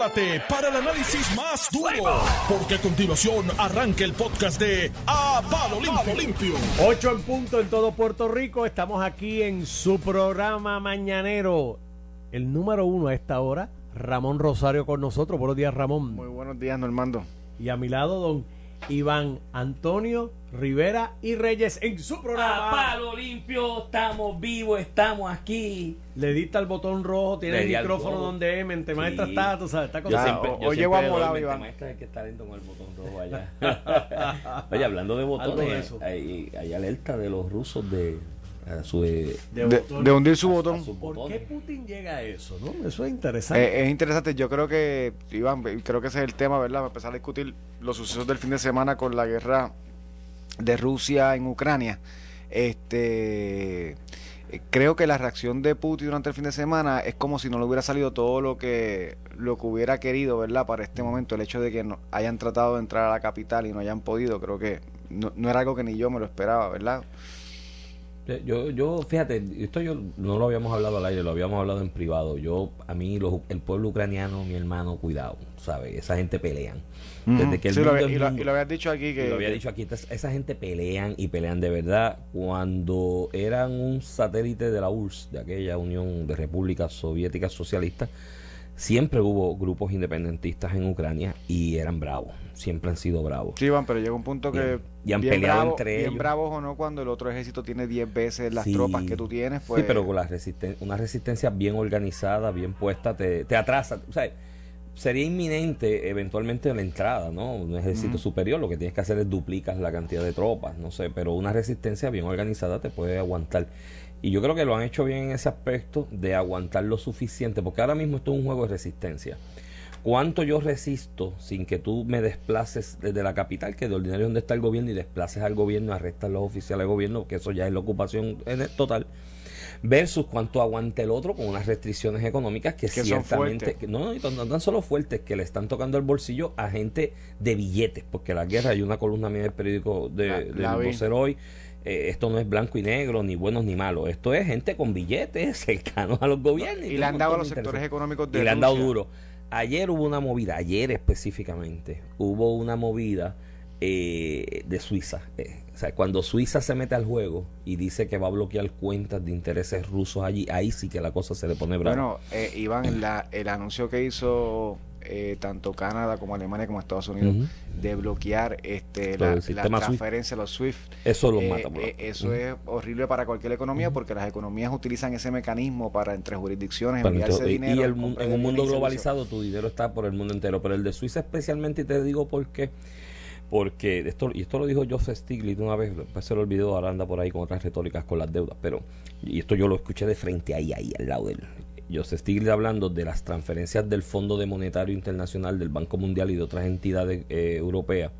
prepárate para el análisis más duro, porque a continuación arranca el podcast de A Palo Limpio. Limpio. 8 en punto en todo Puerto Rico. Estamos aquí en su programa mañanero. El número uno a esta hora, Ramón Rosario con nosotros. Buenos días, Ramón. Muy buenos días, Normando. Y a mi lado, don Iván Antonio Rivera y Reyes en su programa. A palo limpio, estamos vivos, estamos aquí. Le diste al botón rojo, tiene el micrófono donde es, mente maestra Sí. está, tú sabes, está con Ya, siempre- yo siempre llevo a molado, Iván. maestra el que está lento con el botón rojo allá. Oye, hablando de de botones, eso. hay, hay alerta de los rusos de a su, de De, botón. de hundir su botón. ¿Por qué Putin llega a eso? no? Eso es interesante. Eh, es interesante, yo creo que, Iván, creo que ese es el tema, ¿verdad? Empezar a discutir los sucesos del fin de semana con la guerra de Rusia en Ucrania. Este, eh, creo que la reacción de Putin durante el fin de semana es como si no le hubiera salido todo lo que lo que hubiera querido, ¿verdad? Para este momento, el hecho de que no, hayan tratado de entrar a la capital y no hayan podido, creo que no, no era algo que ni yo me lo esperaba, ¿verdad? Yo, yo, fíjate, esto yo no lo habíamos hablado al aire, lo habíamos hablado en privado. Yo, a mí, los- el pueblo ucraniano, mi hermano, cuidado, ¿sabes? Esa gente pelean. Desde que el Sí, mundo y, lo, mundo- y lo habías dicho aquí que... Lo había dicho aquí, entonces, esa gente pelean y pelean de verdad. Cuando eran un satélite de la URSS, de aquella Unión de Repúblicas Soviéticas Socialistas, siempre hubo grupos independentistas en Ucrania y eran bravos, siempre han sido bravos. Sí, Iván, pero llega un punto que. Bien. Y han peleado bravo- entre bien ellos. bravos o no, cuando el otro ejército tiene 10 veces las Sí. tropas que tú tienes, pues. Sí, pero con la resisten una resistencia bien organizada, bien puesta, te, te atrasa. O sea, sería inminente eventualmente la entrada, ¿no? Un ejército superior, lo que tienes que hacer es duplicas la cantidad de tropas, no sé, pero una resistencia bien organizada te puede aguantar. Y yo creo que lo han hecho bien en ese aspecto de aguantar lo suficiente, porque ahora mismo esto es un juego de resistencia. ¿Cuánto yo resisto sin que tú me desplaces desde la capital, que de ordinario es donde está el gobierno, y desplaces al gobierno, arrestas a los oficiales del gobierno, que eso ya es la ocupación en el total, versus cuánto aguanta el otro con unas restricciones económicas que, ciertamente, que no, no, no tan solo fuertes, que le están tocando el bolsillo a gente de billetes, porque la guerra, hay una columna mía del periódico de, La- del la vocero hoy, eh, esto no es blanco y negro, ni buenos ni malos, esto es gente con billetes cercanos a los gobiernos. y le han dado a los sectores económicos de Y le han dado duro. Ayer hubo una movida, ayer específicamente, hubo una movida eh, de Suiza. Eh, o sea, cuando Suiza se mete al juego y dice que va a bloquear cuentas de intereses rusos allí, ahí sí que la cosa se le pone brava. Bueno, eh, Iván, la- el anuncio que hizo eh, tanto Canadá como Alemania como Estados Unidos de bloquear este, la, transferencia, los SWIFT. Eso los eh, mata. eh, es horrible para cualquier economía porque las economías utilizan ese mecanismo para entre jurisdicciones Pero enviarse entonces, dinero. y el en un mundo globalizado tu dinero está por el mundo entero, pero el de Suiza especialmente, y te digo por qué. Porque esto, y esto lo dijo Joseph Stiglitz una vez, después se lo olvidó, ahora anda por ahí con otras retóricas con las deudas, pero, y esto yo lo escuché de frente ahí, ahí, al lado de él. Joseph Stiglitz hablando de las transferencias del Fondo de Monetario Internacional, del Banco Mundial y de otras entidades eh, europeas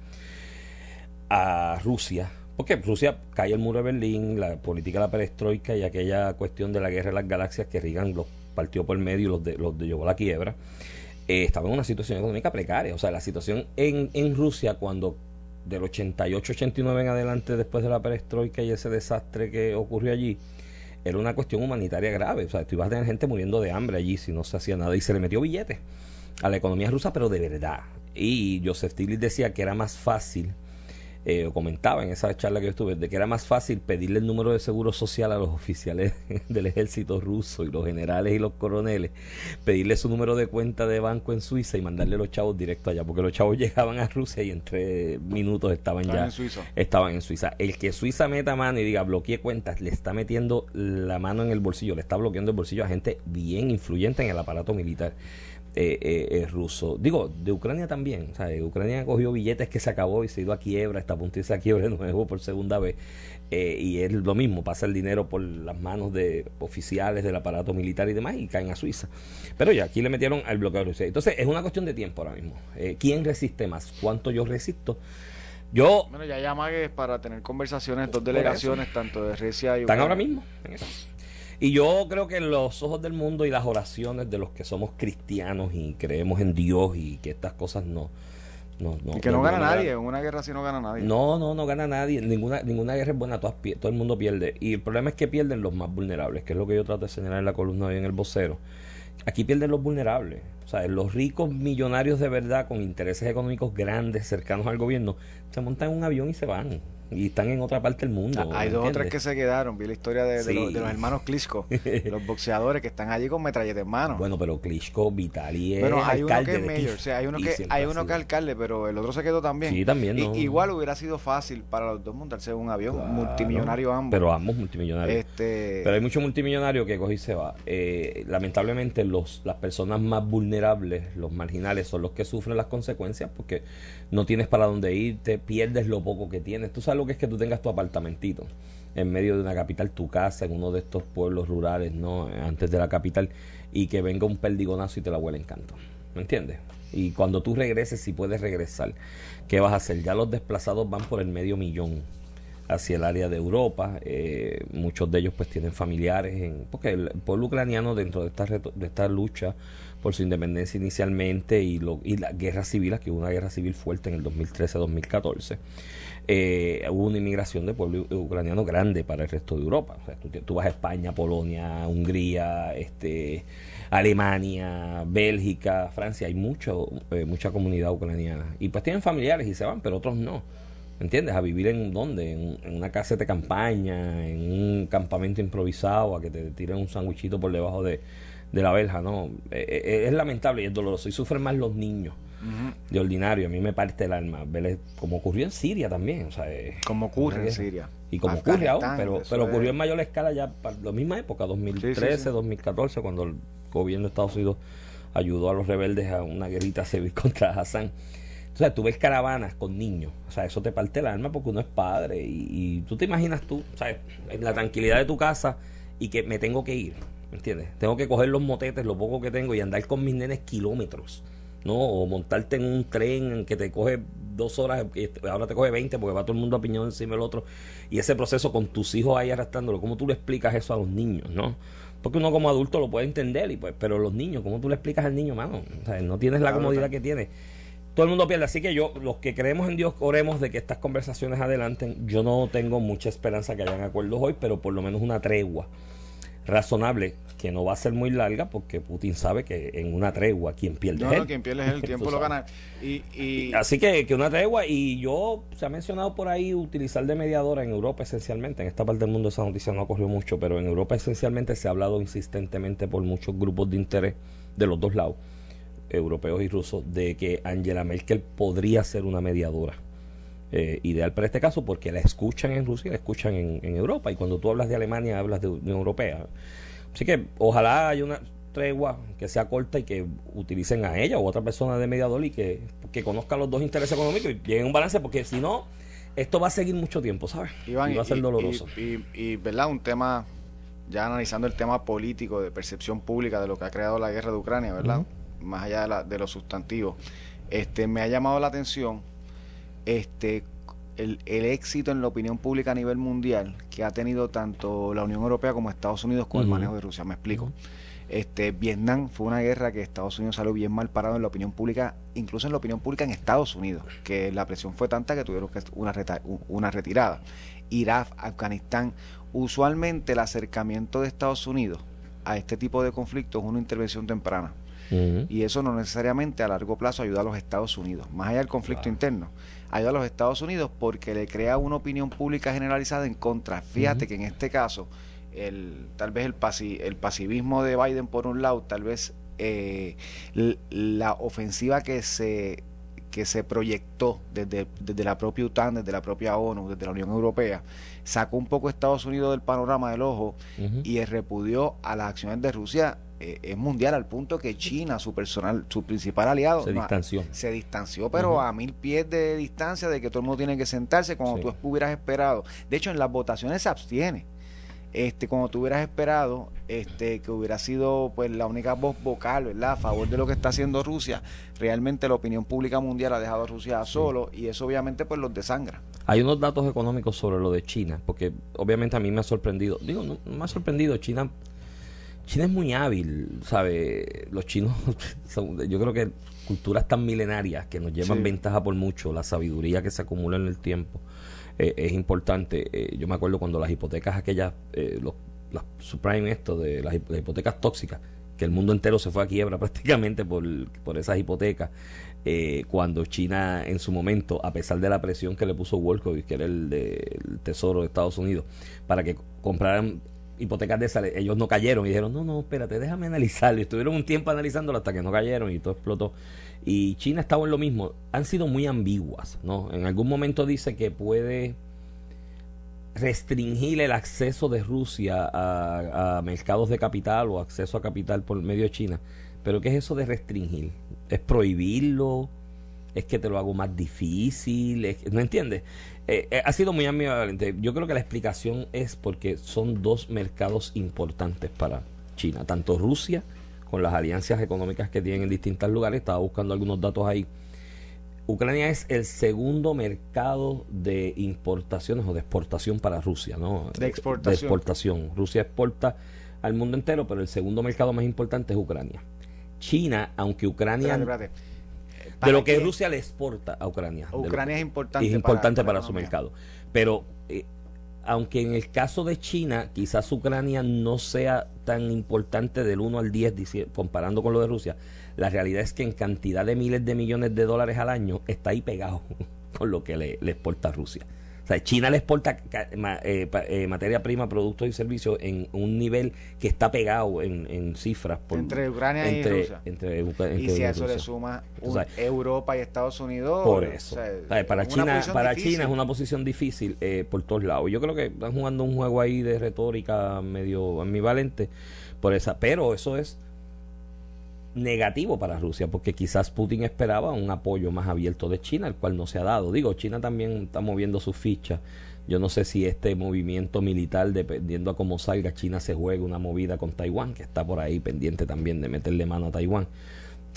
a Rusia. Porque Rusia cae el muro de Berlín, la política de la perestroika y aquella cuestión de la guerra de las galaxias que Reagan los partió por medio y los, de, los de- llevó a la quiebra. eh, estaba en una situación económica precaria. O sea, la situación en, en Rusia cuando del 88-89 en adelante, después de la perestroika y ese desastre que ocurrió allí, era una cuestión humanitaria grave. O sea, tú ibas a tener gente muriendo de hambre allí si no se hacía nada. Y se le metió billetes a la economía rusa, pero de verdad. Y Joseph Stiglitz decía que era más fácil, eh, comentaba en esa charla que yo estuve, de que era más fácil pedirle el número de seguro social a los oficiales del ejército ruso y los generales y los coroneles, pedirle su número de cuenta de banco en Suiza y mandarle los chavos directo allá, porque los chavos llegaban a Rusia y en tres minutos estaban Estaban ya en Suiza. estaban en Suiza. El que Suiza meta mano y diga bloqueé cuentas, le está metiendo la mano en el bolsillo, le está bloqueando el bolsillo a gente bien influyente en el aparato militar eh, eh, eh, ruso. Digo, de Ucrania también. De Ucrania cogió billetes que se acabó y se ha ido a quiebra, está a punto de irse a quiebra de nuevo por segunda vez. Eh, y es lo mismo, pasa el dinero por las manos de oficiales del aparato militar y demás y caen a Suiza. Pero ya, aquí le metieron al bloqueo de Rusia. Entonces, es una cuestión de tiempo ahora mismo. Eh, ¿Quién resiste más? ¿Cuánto yo resisto? Yo Bueno, ya amagues para tener conversaciones, dos delegaciones, tanto de Rusia y Están Ucrania. ahora mismo en eso. Y yo creo que los ojos del mundo y las oraciones de los que somos cristianos y creemos en Dios y que estas cosas no. no, no Y que no gana nadie, en una guerra así no gana nadie. No, no, no gana nadie. Ninguna, ninguna guerra es buena, todas pie- todo el mundo pierde. Y el problema es que pierden los más vulnerables, que es lo que yo trato de señalar en la columna hoy en el vocero. aquí pierden los vulnerables. O sea, los ricos millonarios de verdad con intereses económicos grandes cercanos al gobierno se montan en un avión y se van y están en otra parte del mundo. Ah, hay dos o tres que se quedaron. Vi la historia de, los, hermanos Klitschko, los boxeadores que están allí con metralletas en mano. Bueno, pero Klitschko, Vitali es bueno, hay uno que es mayor, o sea, hay uno que hay uno que es alcalde, pero el otro se quedó también. Sí, también. igual hubiera sido fácil para los dos montarse en un avión multimillonario ambos. Pero ambos multimillonarios. Este... Pero hay muchos multimillonarios que coge y se va. Eh, lamentablemente los las personas más vulnerables, los marginales, son los que sufren las consecuencias porque no tienes para dónde irte, pierdes lo poco que tienes. Tú sabes lo que es que tú tengas tu apartamentito en medio de una capital, tu casa, en uno de estos pueblos rurales, ¿no? Antes de la capital, y que venga un perdigonazo y te la huele en canto. ¿Me entiendes? Y cuando tú regreses, si puedes regresar, ¿qué vas a hacer? Ya los desplazados van por el medio millón hacia el área de Europa. Eh, muchos de ellos pues tienen familiares, en, porque el pueblo ucraniano dentro de esta, de esta lucha por su independencia inicialmente y, lo, y las guerras civiles, que hubo una guerra civil fuerte en el 2013-2014, eh, hubo una inmigración de pueblo ucraniano grande para el resto de Europa. O sea, tú, vas a España, Polonia, Hungría, este, Alemania, Bélgica, Francia, hay mucho, eh, mucha comunidad ucraniana. Y pues tienen familiares y se van, pero otros no. ¿Entiendes? A vivir en dónde? En, una casa de campaña, en un campamento improvisado, a que te tiren un sándwichito por debajo de, de la verja, ¿no? Eh, eh, es lamentable y es doloroso. Y sufren más los niños de ordinario. A mí me parte el alma. Como ocurrió en Siria también. O sea, como ocurre en Siria. Y como ocurre aún, pero, pero ocurrió en mayor escala ya para la misma época, 2013, 2014, cuando el gobierno de Estados Unidos ayudó a los rebeldes a una guerrita civil contra Hassan. O sea, tú ves caravanas con niños. O sea, eso te parte el alma porque uno es padre. Y, y tú te imaginas tú, o sea, en la tranquilidad de tu casa y que me tengo que ir ¿Me entiendes? Tengo que coger los motetes, lo poco que tengo, y andar con mis nenes kilómetros. ¿no? O montarte en un tren que te coge dos horas, y ahora te coge 20 porque va todo el mundo a piñón encima del otro. Y ese proceso con tus hijos ahí arrastrándolo, ¿cómo tú le explicas eso a los niños, no? Porque uno como adulto lo puede entender, y pues, pero los niños, ¿cómo tú le explicas al niño, mano? O sea, no tienes la comodidad que tienes. Todo el mundo pierde. Así que yo, los que creemos en Dios, oremos de que estas conversaciones adelanten. Yo no tengo mucha esperanza que hayan acuerdos hoy, pero por lo menos una tregua razonable que no va a ser muy larga porque Putin sabe que en una tregua quien pierde es él. quien pierde es el tiempo lo gana. Y, Así que, que una tregua y yo, se ha mencionado por ahí utilizar de mediadora en Europa esencialmente, en esta parte del mundo esa noticia no ocurrió mucho, pero en Europa esencialmente se ha hablado insistentemente por muchos grupos de interés de los dos lados, europeos y rusos, de que Angela Merkel podría ser una mediadora eh, ideal para este caso porque la escuchan en Rusia y la escuchan en, Europa. Y cuando tú hablas de Alemania, hablas de Unión Europea. Así que ojalá haya una tregua que sea corta y que utilicen a ella o otra persona de mediador y que, que conozcan los dos intereses económicos y lleguen a un balance porque si no, esto va a seguir mucho tiempo, ¿sabes? y va a ser doloroso. Y, ¿verdad? Un tema, ya analizando el tema político de percepción pública de lo que ha creado la guerra de Ucrania, ¿verdad? Más allá de, la, de los sustantivos. Este, me ha llamado la atención este, el, éxito en la opinión pública a nivel mundial que ha tenido tanto la Unión Europea como Estados Unidos con el manejo de Rusia. Me explico. Este, Vietnam fue una guerra que Estados Unidos salió bien mal parado en la opinión pública, incluso en la opinión pública en Estados Unidos, que la presión fue tanta que tuvieron que una, una retirada. Irak, Afganistán, usualmente el acercamiento de Estados Unidos a este tipo de conflictos es una intervención temprana. Y eso no necesariamente a largo plazo ayuda a los Estados Unidos, más allá del conflicto interno ayuda a los Estados Unidos porque le crea una opinión pública generalizada en contra. Fíjate que en este caso, el, tal vez el, el pasivismo de Biden por un lado, tal vez eh, la ofensiva que se que se proyectó desde, desde la propia OTAN, desde la propia ONU, desde la Unión Europea, sacó un poco Estados Unidos del panorama del ojo y repudió a las acciones de Rusia eh, es mundial al punto que China, su personal, su principal aliado, se distanció. Se distanció, pero a mil pies de distancia de que todo el mundo tiene que sentarse como tú hubieras esperado. De hecho, en las votaciones se abstiene. Este, como tú hubieras esperado, este, que hubiera sido pues la única voz vocal, ¿verdad? A favor de lo que está haciendo Rusia. Realmente la opinión pública mundial ha dejado a Rusia solo y eso obviamente pues los desangra. Hay unos datos económicos sobre lo de China, porque obviamente a mí me ha sorprendido. Digo, no me ha sorprendido. China China es muy hábil, ¿sabe? Los chinos son, yo creo que culturas tan milenarias que nos llevan ventaja por mucho, la sabiduría que se acumula en el tiempo eh, es importante. Eh, yo me acuerdo cuando las hipotecas aquellas, eh, los, las subprime esto de las, hipotecas tóxicas, que el mundo entero se fue a quiebra prácticamente por, por esas hipotecas. Cuando China en su momento, a pesar de la presión que le puso Wolfowitz, que era el del Tesoro de Estados Unidos, para que compraran hipotecas de esas, ellos no cayeron y dijeron, no, no, espérate, déjame analizarlo. Estuvieron un tiempo analizándolo hasta que no cayeron y todo explotó. Y China estaba en lo mismo. Han sido muy ambiguas, ¿no? En algún momento dice que puede restringir el acceso de Rusia a, a mercados de capital o acceso a capital por medio de China. Pero ¿qué es eso de restringir? ¿Es prohibirlo? ¿Es que te lo hago más difícil? ¿No entiendes? Eh, eh, ha sido muy ambivalente. Yo creo que la explicación es porque son dos mercados importantes para China, tanto Rusia con las alianzas económicas que tienen en distintos lugares. Estaba buscando algunos datos ahí. Ucrania es el segundo mercado de importaciones o de exportación para Rusia, ¿no? De exportación. De exportación. Rusia exporta al mundo entero, pero el segundo mercado más importante es Ucrania. China, aunque Ucrania... Espérate, espérate. De ¿Para lo que qué? Rusia le exporta a Ucrania. Ucrania es importante es importante para- para, para la su mercado. Pero eh, aunque en el caso de China, quizás Ucrania no sea tan importante del 1 al 10 dici- comparando con lo de Rusia, la realidad es que en cantidad de miles de millones de dólares al año está ahí pegado con lo que le, le exporta a Rusia. Sea, China le exporta eh, eh, materia prima, productos y servicios en un nivel que está pegado en, en cifras. por- Entre Ucrania y Rusia. entre Y si a eso Rusia. le suma un-. Europa y Estados Unidos. Por o eso. Para, China, para difícil. China es una posición difícil eh, por todos lados. Yo creo que están jugando un juego ahí de retórica medio ambivalente por esa. Pero eso es negativo para Rusia porque quizás Putin esperaba un apoyo más abierto de China, el cual no se ha dado. Digo, China también está moviendo sus fichas. Yo no sé si este movimiento militar, dependiendo a cómo salga, China se juegue una movida con Taiwán, que está por ahí pendiente también de meterle mano a Taiwán.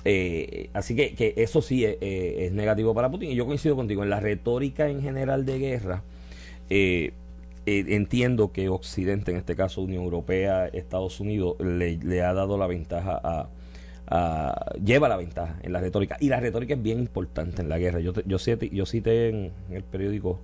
Eh, así que, que eso sí es, eh, es negativo para Putin. Y yo coincido contigo en la retórica en general de guerra. eh, eh, entiendo que Occidente, en este caso Unión Europea, Estados Unidos, le, le ha dado la ventaja a, a- lleva la ventaja en la retórica. Y la retórica es bien importante en la guerra. Yo, yo, cité, yo cité en el periódico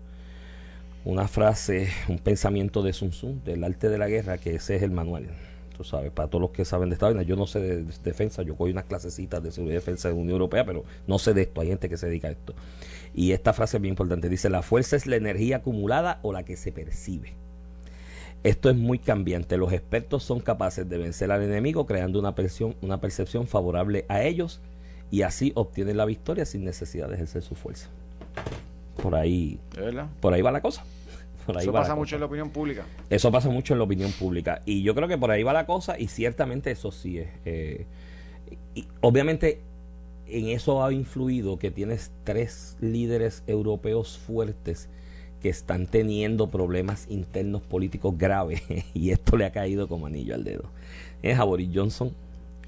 una frase, un pensamiento de Sun Tzu, del arte de la guerra, que ese es el manual. Tú sabes, para todos los que saben de esta vaina, yo no sé de, de defensa, yo cojo unas clasecitas de seguridad y defensa de la Unión Europea, pero no sé de esto, hay gente que se dedica a esto. Y esta frase es bien importante, dice, la fuerza es la energía acumulada o la que se percibe. Esto es muy cambiante. Los expertos son capaces de vencer al enemigo creando una, percepción- una percepción favorable a ellos y así obtienen la victoria sin necesidad de ejercer su fuerza. Por ahí, por ahí va la cosa. Por ahí Eso va pasa mucho en la opinión pública. Eso pasa mucho en la opinión pública. Y yo creo que por ahí va la cosa y ciertamente eso sí es. eh, y obviamente en eso ha influido que tienes tres líderes europeos fuertes que están teniendo problemas internos políticos graves y esto le ha caído como anillo al dedo. Es a Boris Johnson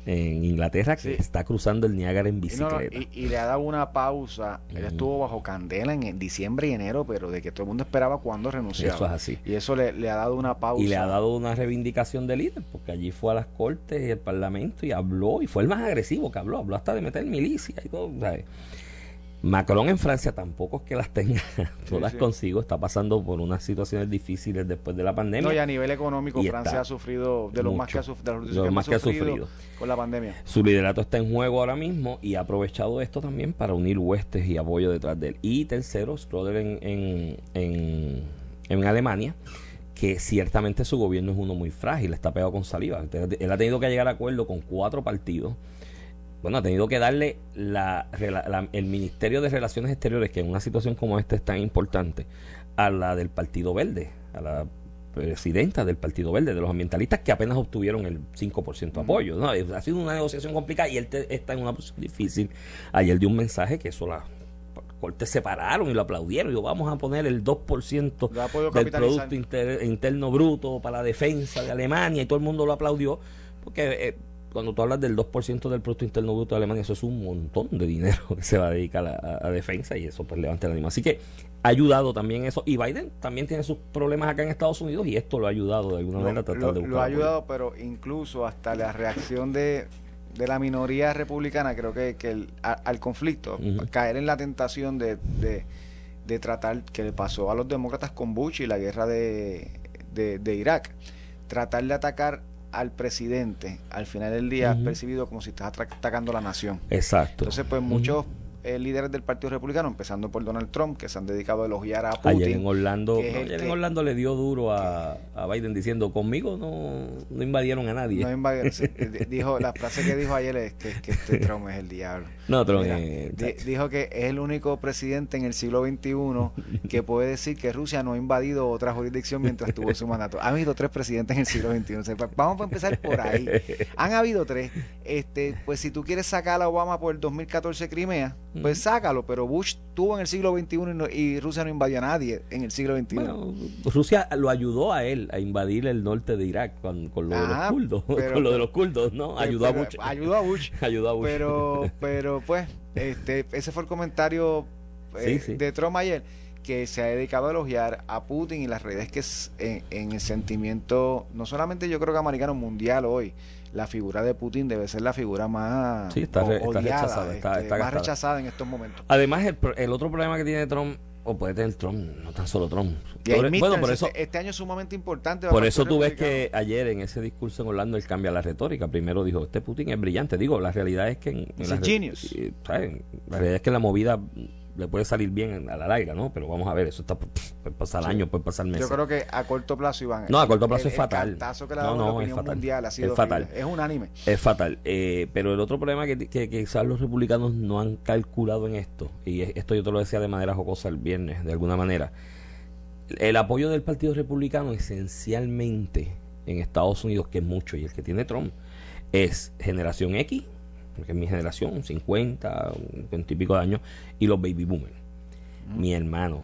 en Inglaterra que Sí. está cruzando el Niágara en Y, no, no, bicicleta. y- y le ha dado una pausa. Él estuvo bajo candela en, diciembre y enero, pero de que todo el mundo esperaba cuándo renunciaba. Eso es así. Y eso le, le ha dado una pausa. Y le ha dado una reivindicación de líder, porque allí fue a las cortes y al parlamento y habló, y fue el más agresivo que habló, habló hasta de meter milicia y todo. ¿sabes? Macron en Francia tampoco es que las tenga todas sí. consigo, está pasando por unas situaciones difíciles después de la pandemia. No, y a nivel económico, Francia ha sufrido de los más que ha, suf- de los que más que ha sufrido. con la pandemia. Su liderato está en juego ahora mismo y ha aprovechado esto también para unir huestes y apoyo detrás de él. Y tercero, Schröder en, en, en, en Alemania, que ciertamente su gobierno es uno muy frágil, está pegado con saliva. Él ha tenido que llegar a acuerdo con cuatro partidos. Bueno, ha tenido que darle la, el Ministerio de Relaciones Exteriores, que en una situación como esta es tan importante, a la del Partido Verde, a la presidenta del Partido Verde, de los ambientalistas, que apenas obtuvieron el 5% de apoyo. ¿no? Ha sido una negociación complicada y él te- está en una posición difícil. Ayer dio un mensaje que eso la cortes separaron y lo aplaudieron. Y vamos a poner el 2% Lo ha podido del. Producto Inter- Interno Bruto para la defensa de Alemania y todo el mundo lo aplaudió porque eh, cuando tú hablas del 2% del Producto Interno Bruto de Alemania, eso es un montón de dinero que se va a dedicar a, a- a defensa y eso pues levanta el ánimo. Así que ha ayudado también eso. Y Biden también tiene sus problemas acá en Estados Unidos y esto lo ha ayudado de alguna Lo, manera a tratar lo- de lo buscar ha apoyo. ayudado, pero incluso hasta la reacción de, de la minoría republicana, creo que, que el- a- al conflicto, caer en la tentación de, de, de tratar, que le pasó a los demócratas con Bush y la guerra de Irak, tratar de atacar al presidente, al final del día percibido como si estás atacando a la nación. Exacto. Entonces, pues muchos eh, líderes del Partido Republicano, empezando por Donald Trump, que se han dedicado a elogiar a Putin. Ayer en Orlando, no, ayer que- en Orlando le dio duro a, a Biden diciendo, conmigo no, no invadieron a nadie. No invadieron, dijo, la frase que dijo ayer es que, que este Trump es el diablo. No, Mira, es- di- dijo que es el único presidente en el siglo XXI que puede decir que Rusia no ha invadido otra jurisdicción mientras tuvo su mandato. Han habido tres presidentes en el siglo XXI. O sea, pa- vamos a empezar por ahí. Han habido tres. Este, pues si tú quieres sacar a Obama por el 2014 Crimea, pues sácalo. Pero Bush tuvo en el siglo XXI y, no- y Rusia no invadió a nadie en el siglo XXI. Bueno, Rusia lo ayudó a él a invadir el norte de Irak con, con lo de los kurdos. pero- con lo de los kurdos, ¿no? Pero- Ayudó a pero- Bush. Ayudó a Bush. Ayudó a Bush. Pero, pero pues, este, ese fue el comentario eh, Sí, sí. de Trump ayer, que se ha dedicado a elogiar a Putin y la realidad es que es en, en el sentimiento, no solamente yo creo que americano mundial hoy, la figura de Putin debe ser la figura más Sí, está re- está odiada, rechazada, está- este, más rechazada en estos momentos. Además, el, el otro problema que tiene Trump, o puede tener Trump, no tan solo Trump. Y bueno, por midterms, eso, este, este año es sumamente importante. por eso tú ves que ayer en ese discurso en Orlando él cambia la retórica. Primero dijo, este Putin es brillante. Digo, la realidad es que... En, en la, genius. La realidad es que la movida le puede salir bien a la larga, ¿no? Pero vamos a ver, eso está puede pasar años, puede pasar meses. Yo creo que a corto plazo, Iván. No, a corto plazo el- es fatal. El que No, no, es fatal. mundial ha Es fatal. horrible. Es unánime. Es fatal. Eh, pero el otro problema que, que, que quizás los republicanos no han calculado en esto, y es- esto yo te lo decía de manera jocosa el viernes, de alguna manera, el apoyo del Partido Republicano esencialmente en Estados Unidos, que es mucho, y el que tiene Trump, es generación X, que es mi generación, 50, 50 y pico de años, y los baby boomers. Mi hermano,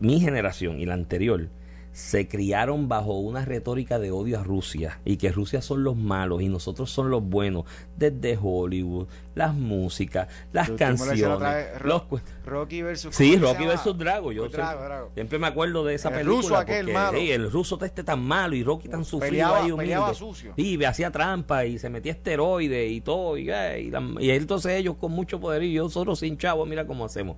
mi generación y la anterior se criaron bajo una retórica de odio a Rusia y que Rusia son los malos y nosotros son los buenos desde Hollywood, las músicas, las canciones, vez, los Rocky versus. Sí, ¿cómo se Rocky versus Drago. Yo Drago, siempre, Drago. siempre me acuerdo de esa El película. ruso aquel porque, malo. el ruso este tan malo y Rocky tan sufrido Peleaba- ahí humilde. sucio. Sí, me hacía trampa y se metía esteroides y todo. Y, eh, y, la- y entonces ellos con mucho poder y nosotros sin chavo, mira cómo hacemos.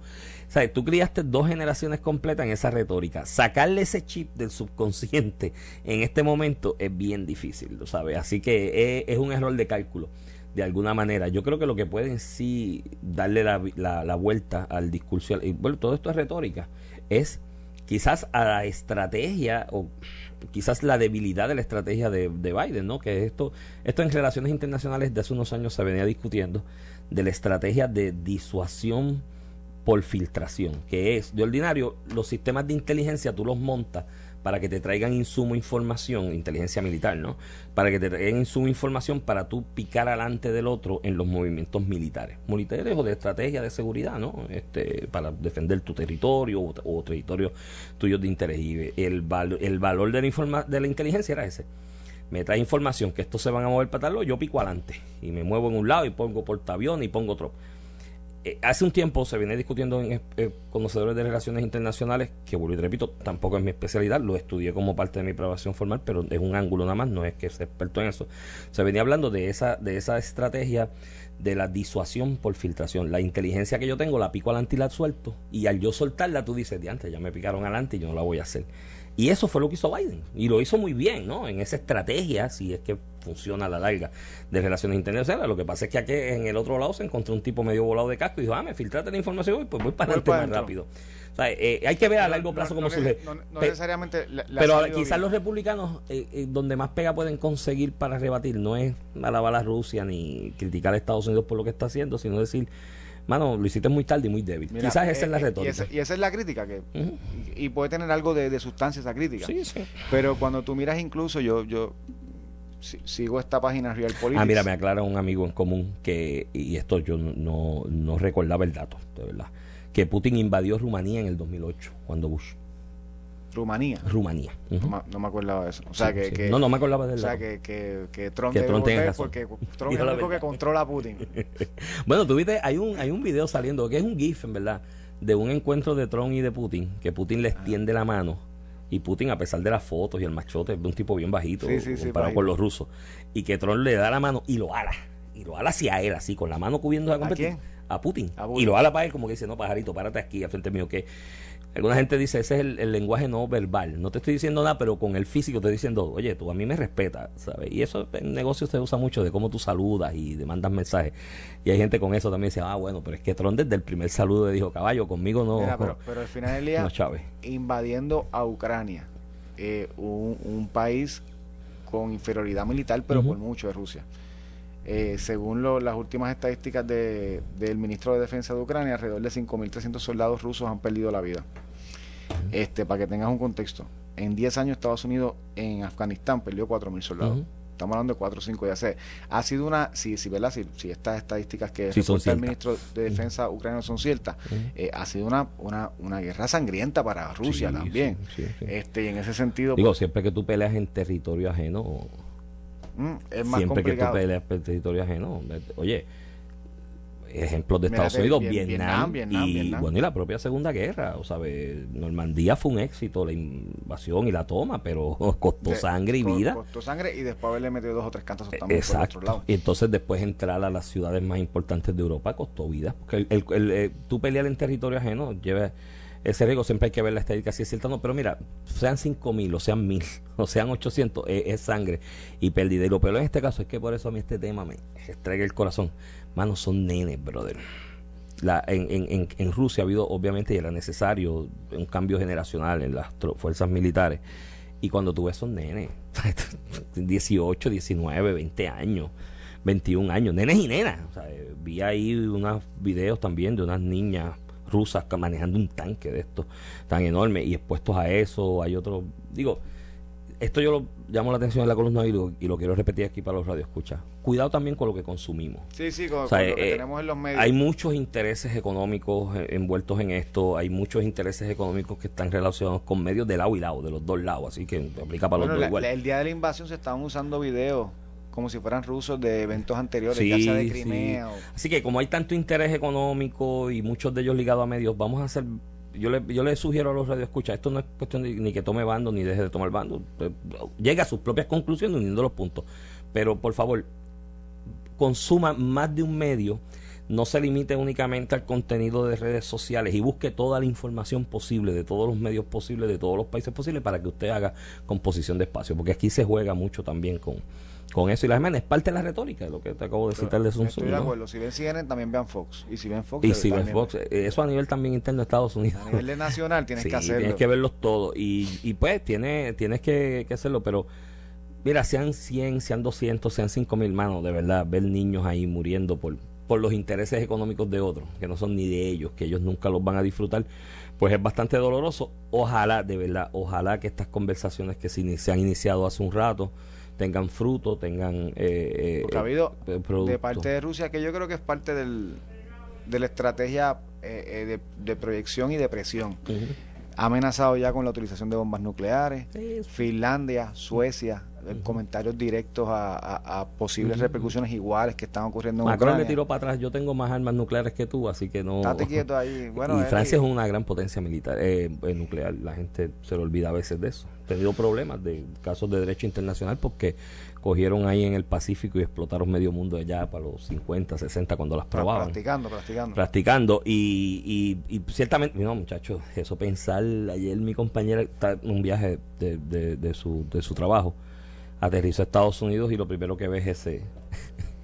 O sea, tú criaste dos generaciones completas en esa retórica. Sacarle ese chip subconsciente en este momento es bien difícil, ¿lo sabes? Así que es, es un error de cálculo de alguna manera. Yo creo que lo que pueden sí darle la, la- la vuelta al discurso, y bueno, todo esto es retórica, es quizás a la estrategia o quizás la debilidad de la estrategia de, de Biden, ¿no? Que esto, esto en relaciones internacionales de hace unos años se venía discutiendo de la estrategia de disuasión por filtración, que es de ordinario los sistemas de inteligencia tú los montas para que te traigan insumo información, inteligencia militar, ¿no? Para que te traigan insumo información para tú picar alante del otro en los movimientos militares, militares o de estrategia de seguridad, ¿no? Este, para defender tu territorio o, o territorio de interés. Y el, val- el valor de la, informa- de la inteligencia era ese me trae información que estos se van a mover para tal yo pico adelante y me muevo en un lado y pongo portaavión y pongo otro. Eh, hace un tiempo se viene discutiendo en eh, conocedores de relaciones internacionales, que vuelvo y repito, tampoco es mi especialidad, lo estudié como parte de mi aprobación formal, pero es un ángulo nada más, no es que sea experto en eso. Se venía hablando de esa, de esa estrategia de la disuasión por filtración. La inteligencia que yo tengo la pico adelante y la suelto, y al yo soltarla tú dices, de antes ya me picaron adelante y yo no la voy a hacer. Y eso fue lo que hizo Biden. Y lo hizo muy bien, ¿no? En esa estrategia, si es que funciona a la larga, de relaciones internacionales. Lo que pasa es que aquí en el otro lado se encontró un tipo medio volado de casco y dijo, ah, me filtrate la información y pues voy para adelante más rápido. O sea, eh, hay que ver a No, largo plazo no, cómo no, surge. No, necesariamente. la- la pero quizás los republicanos, eh, eh, donde más pega pueden conseguir para rebatir, no es alabar a Rusia ni criticar a Estados Unidos por lo que está haciendo, sino decir, mano, lo hiciste muy tarde y muy débil. Mira, quizás esa eh, es la eh, retórica. Y esa, y esa es la crítica, que y, y puede tener algo de, de sustancia esa crítica. Sí, sí. Pero cuando tú miras incluso, yo yo si- sigo esta página Real Politics. Ah, mira, me aclara un amigo en común que, y esto yo no, no, no recordaba el dato, de verdad, que Putin invadió Rumanía en el 2008, cuando Bush. Rumanía. Rumanía. No, me- no me acordaba de eso. O sea, Sí, que, sí. que- No, no me acordaba del O sea, que, que, que Trump Que Trump volver razón. porque Trump es el único que controla a Putin. Bueno, tú viste, hay un, hay un video saliendo que es un GIF, en verdad, de un encuentro de Trump y de Putin, que Putin Ah. le extiende la mano. Y Putin, a pesar de las fotos y el machote, es de un tipo bien bajito, Sí, comparado con los rusos. Y que Trump le da la mano y lo ala. Y lo ala hacia él, así, con la mano cubriendo la quién? A Putin. A Putin. Y lo ala para él, como que dice, no, pajarito, párate aquí, al frente mío, que Alguna gente dice, ese es el, lenguaje no verbal. No te estoy diciendo nada, pero con el físico te estoy diciendo, oye, tú a mí me respetas, ¿sabes? Y eso en negocios se usa mucho de cómo tú saludas y de mandas mensajes. Y hay gente con eso también dice, ah, bueno, pero es que Tron desde el primer saludo le dijo, caballo, conmigo no. pero, al final del día, invadiendo a Ucrania, eh, un, país con inferioridad militar, pero por mucho de Rusia. Eh, según las últimas estadísticas de, del ministro de Defensa de Ucrania, alrededor de 5.300 soldados rusos han perdido la vida. Este, para que tengas un contexto, en 10 años Estados Unidos en Afganistán perdió 4.000 soldados. Estamos hablando de 4 o 5 ya sé. Ha sido una, si, si, ¿verdad? si, estas estadísticas que sí, el ministro de Defensa ucraniano son ciertas, eh, ha sido una, una, una, guerra sangrienta para Rusia también. este y en ese sentido... Digo, pues siempre que tú peleas en territorio ajeno es más Siempre que tú peleas por territorio ajeno. Oye, ejemplos de Estados Unidos, Vietnam, y bueno y la propia Segunda Guerra, o sea, Normandía fue un éxito, la invasión y la toma, pero costó sangre y vida. Costó sangre y después haberle metido dos o tres cantos también Exacto. por otro lado. Y entonces después entrar a las ciudades más importantes de Europa costó vida, porque el, el, eh, tú pelear en territorio ajeno lleva ese riesgo siempre hay que ver la estadística si es cierta no, pero mira, sean 5 mil o sean mil o sean 800, es, sangre y pérdida. Y lo peor en este caso es que por eso a mí este tema me estrega el corazón. Manos, son nenes, brother. La, en, en, en, Rusia ha habido, obviamente, y era necesario un cambio generacional en las fuerzas militares. Y cuando tú ves son nenes, 18, 19, 20 años, 21 años, nenes y nenas. vi ahí unos videos también de unas niñas rusas manejando un tanque de estos tan enorme y expuestos a eso. Hay otro, digo, esto yo lo llamo la atención en la columna y lo, y lo quiero repetir aquí para los radioescuchas. Cuidado también con lo que consumimos. Sí, sí, con, lo que eh, tenemos en los medios. Hay muchos intereses económicos envueltos en esto, hay muchos intereses económicos que están relacionados con medios de lado y lado, de los dos lados, así que aplica para los dos igual. el día de la invasión se estaban usando videos como si fueran rusos de eventos anteriores, ya sea de Crimea. Así que como hay tanto interés económico y muchos de ellos ligados a medios, vamos a hacer yo le, yo le sugiero a los radioescuchas, esto no es cuestión de, ni que tome bando ni deje de tomar bando. Eh, llega a sus propias conclusiones uniendo los puntos. Pero por favor, consuma más de un medio, no se limite únicamente al contenido de redes sociales y busque toda la información posible de todos los medios posibles, de todos los países posibles, para que usted haga composición de espacio. Porque aquí se juega mucho también con, con eso y las demás es parte de la retórica de lo que te acabo de citar de Sun Estoy de acuerdo. Si ven CNN, también vean Fox. Y si ven Fox, y si ven Fox eh, eso a nivel también interno de Estados Unidos. A nivel nacional tienes que hacerlo. Tienes que verlos todos. Y, y pues tiene, tienes que, hacerlo, pero mira, sean 100, sean 200, sean 5 mil manos, de verdad, ver niños ahí muriendo por, por los intereses económicos de otros, que no son ni de ellos, que ellos nunca los van a disfrutar, pues es bastante doloroso. Ojalá, de verdad, ojalá que estas conversaciones que se han iniciado hace un rato, tengan fruto, tengan... Eh, Porque ha habido eh, de parte de Rusia, que yo creo que es parte del, de la estrategia eh, de, proyección y de presión. Ha amenazado ya con la utilización de bombas nucleares. Finlandia, Suecia, comentarios directos a, posibles repercusiones iguales que están ocurriendo en Macron Ucrania. me tiró para atrás. Yo tengo más armas nucleares que tú, así que no. Estate quieto ahí. Bueno, y Francia es una gran potencia militar eh, nuclear. La gente se le olvida a veces de eso. Tenido problemas de casos de derecho internacional porque cogieron ahí en el Pacífico y explotaron medio mundo allá para los 50, 60 cuando las probaban. Practicando, practicando. Practicando. Y, y, ciertamente, no, muchachos, eso pensar. Ayer mi compañera está en un viaje de, de, de, su, de su trabajo aterrizó a Estados Unidos y lo primero que ve es ese,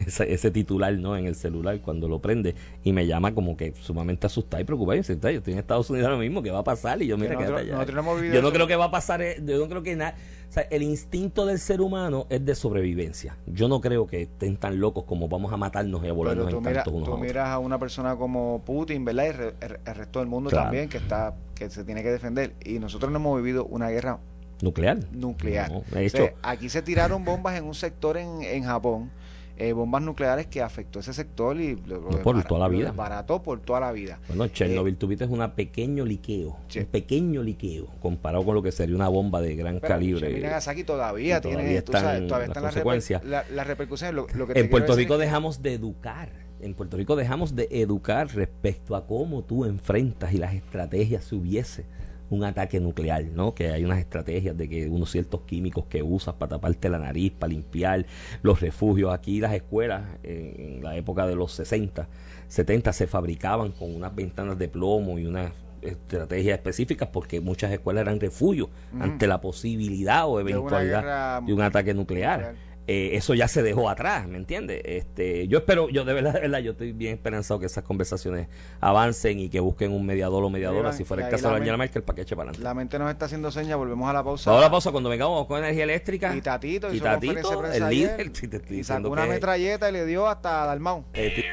ese, titular no en el celular cuando lo prende y me llama como que sumamente asustado y preocupado. Yo, yo estoy en Estados Unidos ahora mismo, ¿qué va a pasar? Y yo, mira, allá. Yo no creo que va a pasar, eh, yo no creo que nada. O sea, el instinto del ser humano es de sobrevivencia. Yo no creo que estén tan locos como vamos a matarnos y a volarnos en mira, Tú miras a una persona como Putin, ¿verdad? Y el, resto del mundo también que está que se tiene que defender. Y nosotros no hemos vivido una guerra Nuclear. Nuclear. hecho, aquí se tiraron bombas en un sector en, en Japón, eh, bombas nucleares que afectó ese sector y por toda la vida. Barato por toda la vida. Bueno, Chernobyl, eh, tuviste un pequeño liqueo, un pequeño liqueo, comparado con lo que sería una bomba de gran calibre. Nagasaki todavía, tiene, todavía están las consecuencias. las repercusiones. en Puerto Rico dejamos de educar. En Puerto Rico dejamos de educar respecto a cómo tú enfrentas y las estrategias se hubiese un ataque nuclear, ¿no? Que hay unas estrategias de que unos ciertos químicos que usas para taparte la nariz, para limpiar los refugios. Aquí las escuelas, en la época de los 60, 70, se fabricaban con unas ventanas de plomo y unas estrategias específicas porque muchas escuelas eran refugio ante la posibilidad o eventualidad de un ataque nuclear. Eh, eso ya se dejó atrás, ¿me entiendes? Este, yo espero, yo de verdad, de verdad, yo estoy bien esperanzado que esas conversaciones avancen y que busquen un mediador o mediadora, si fuera el caso de Angela Merkel, para que eche para adelante. La mente nos está haciendo señas, volvemos a la pausa. Vamos a la pausa cuando vengamos con energía eléctrica. Y Tatito, y Tatito el líder, estoy y sacó una metralleta y le dio hasta Dalmau. Eh,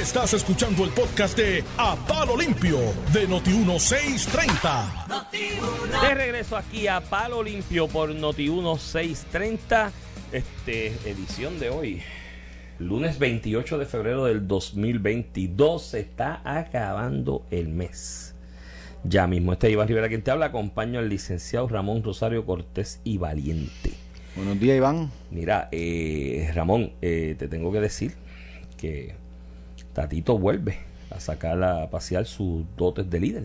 Estás escuchando el podcast de A Palo Limpio de Noti1630. De regreso aquí a Palo Limpio por Noti1630. Este, edición de hoy. Lunes 28 de febrero del 2022. Se está acabando el mes. Ya mismo, este Iván Rivera quien te habla. Acompaño al licenciado Ramón Rosario Cortés y Valiente. Buenos días, Iván. Mira, eh, Ramón, eh, te tengo que decir que Tatito vuelve a sacar a pasear sus dotes de líder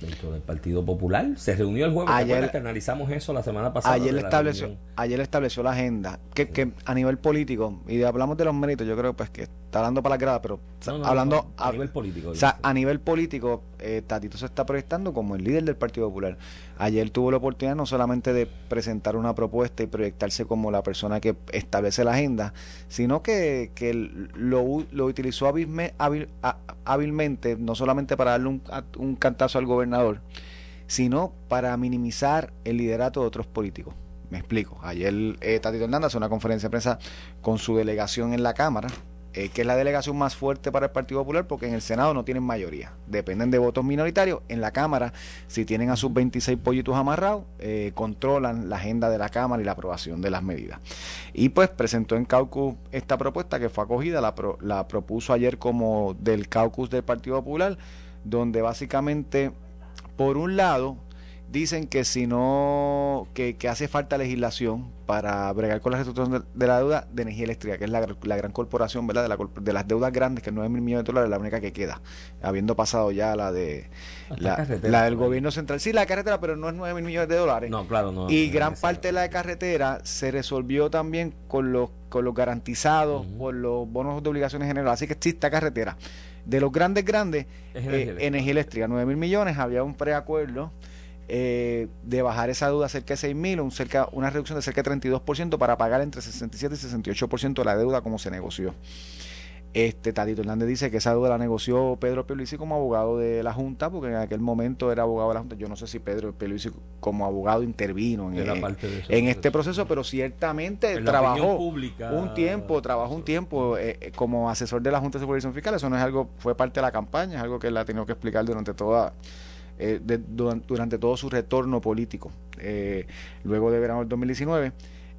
dentro del Partido Popular. Se reunió el jueves, ayer, que analizamos eso la semana pasada. Ayer estableció, ayer estableció la agenda, que, que a nivel político, y hablamos de los méritos, yo creo pues que está hablando para la grada, pero hablando a, nivel político. O sea, a nivel político, eh, Tatito se está proyectando como el líder del Partido Popular. Ayer tuvo la oportunidad no solamente de presentar una propuesta y proyectarse como la persona que establece la agenda, sino que, que lo, lo utilizó hábilmente, no solamente para darle un, un cantazo al gobernador, sino para minimizar el liderato de otros políticos. Me explico. Ayer eh, Tatito Hernández hace una conferencia de prensa con su delegación en la Cámara, eh, que es la delegación más fuerte para el Partido Popular, porque en el Senado no tienen mayoría, dependen de votos minoritarios. En la Cámara, si tienen a sus 26 pollitos amarrados, eh, controlan la agenda de la Cámara y la aprobación de las medidas. Y pues presentó en caucus esta propuesta que fue acogida, la, la propuso ayer como del caucus del Partido Popular, donde básicamente, por un lado, dicen que si no, que, hace falta legislación para bregar con la reestructuración de, la deuda de energía eléctrica, que es la, gran corporación, ¿verdad? De, la, de, las deudas grandes, que no 9 mil millones de dólares, la única que queda, habiendo pasado ya la de la, del gobierno central. Sí, la carretera, pero no es 9 mil millones de dólares. No, claro, no. Y gran parte de la de carretera se resolvió también con los, con los garantizados, por los bonos de obligaciones generales. Así que sí, está carretera. De los grandes, grandes, eh, energía eléctrica, 9 mil millones, había un preacuerdo eh, de bajar esa deuda cerca de 6 mil, un cerca, una reducción de cerca de 32% para pagar entre 67 y 68% de la deuda como se negoció. Este Tadito Hernández dice que esa deuda la negoció Pedro Peluisi como abogado de la Junta, porque en aquel momento era abogado de la Junta. Yo no sé si Pedro Peluisi como abogado intervino en, en este proceso, pero ciertamente trabajó un tiempo, trabajó un tiempo eh, como asesor de la Junta de Supervisión Fiscal. Eso no es algo, fue parte de la campaña, es algo que él ha tenido que explicar durante toda eh, durante todo su retorno político, eh, luego de verano del 2019,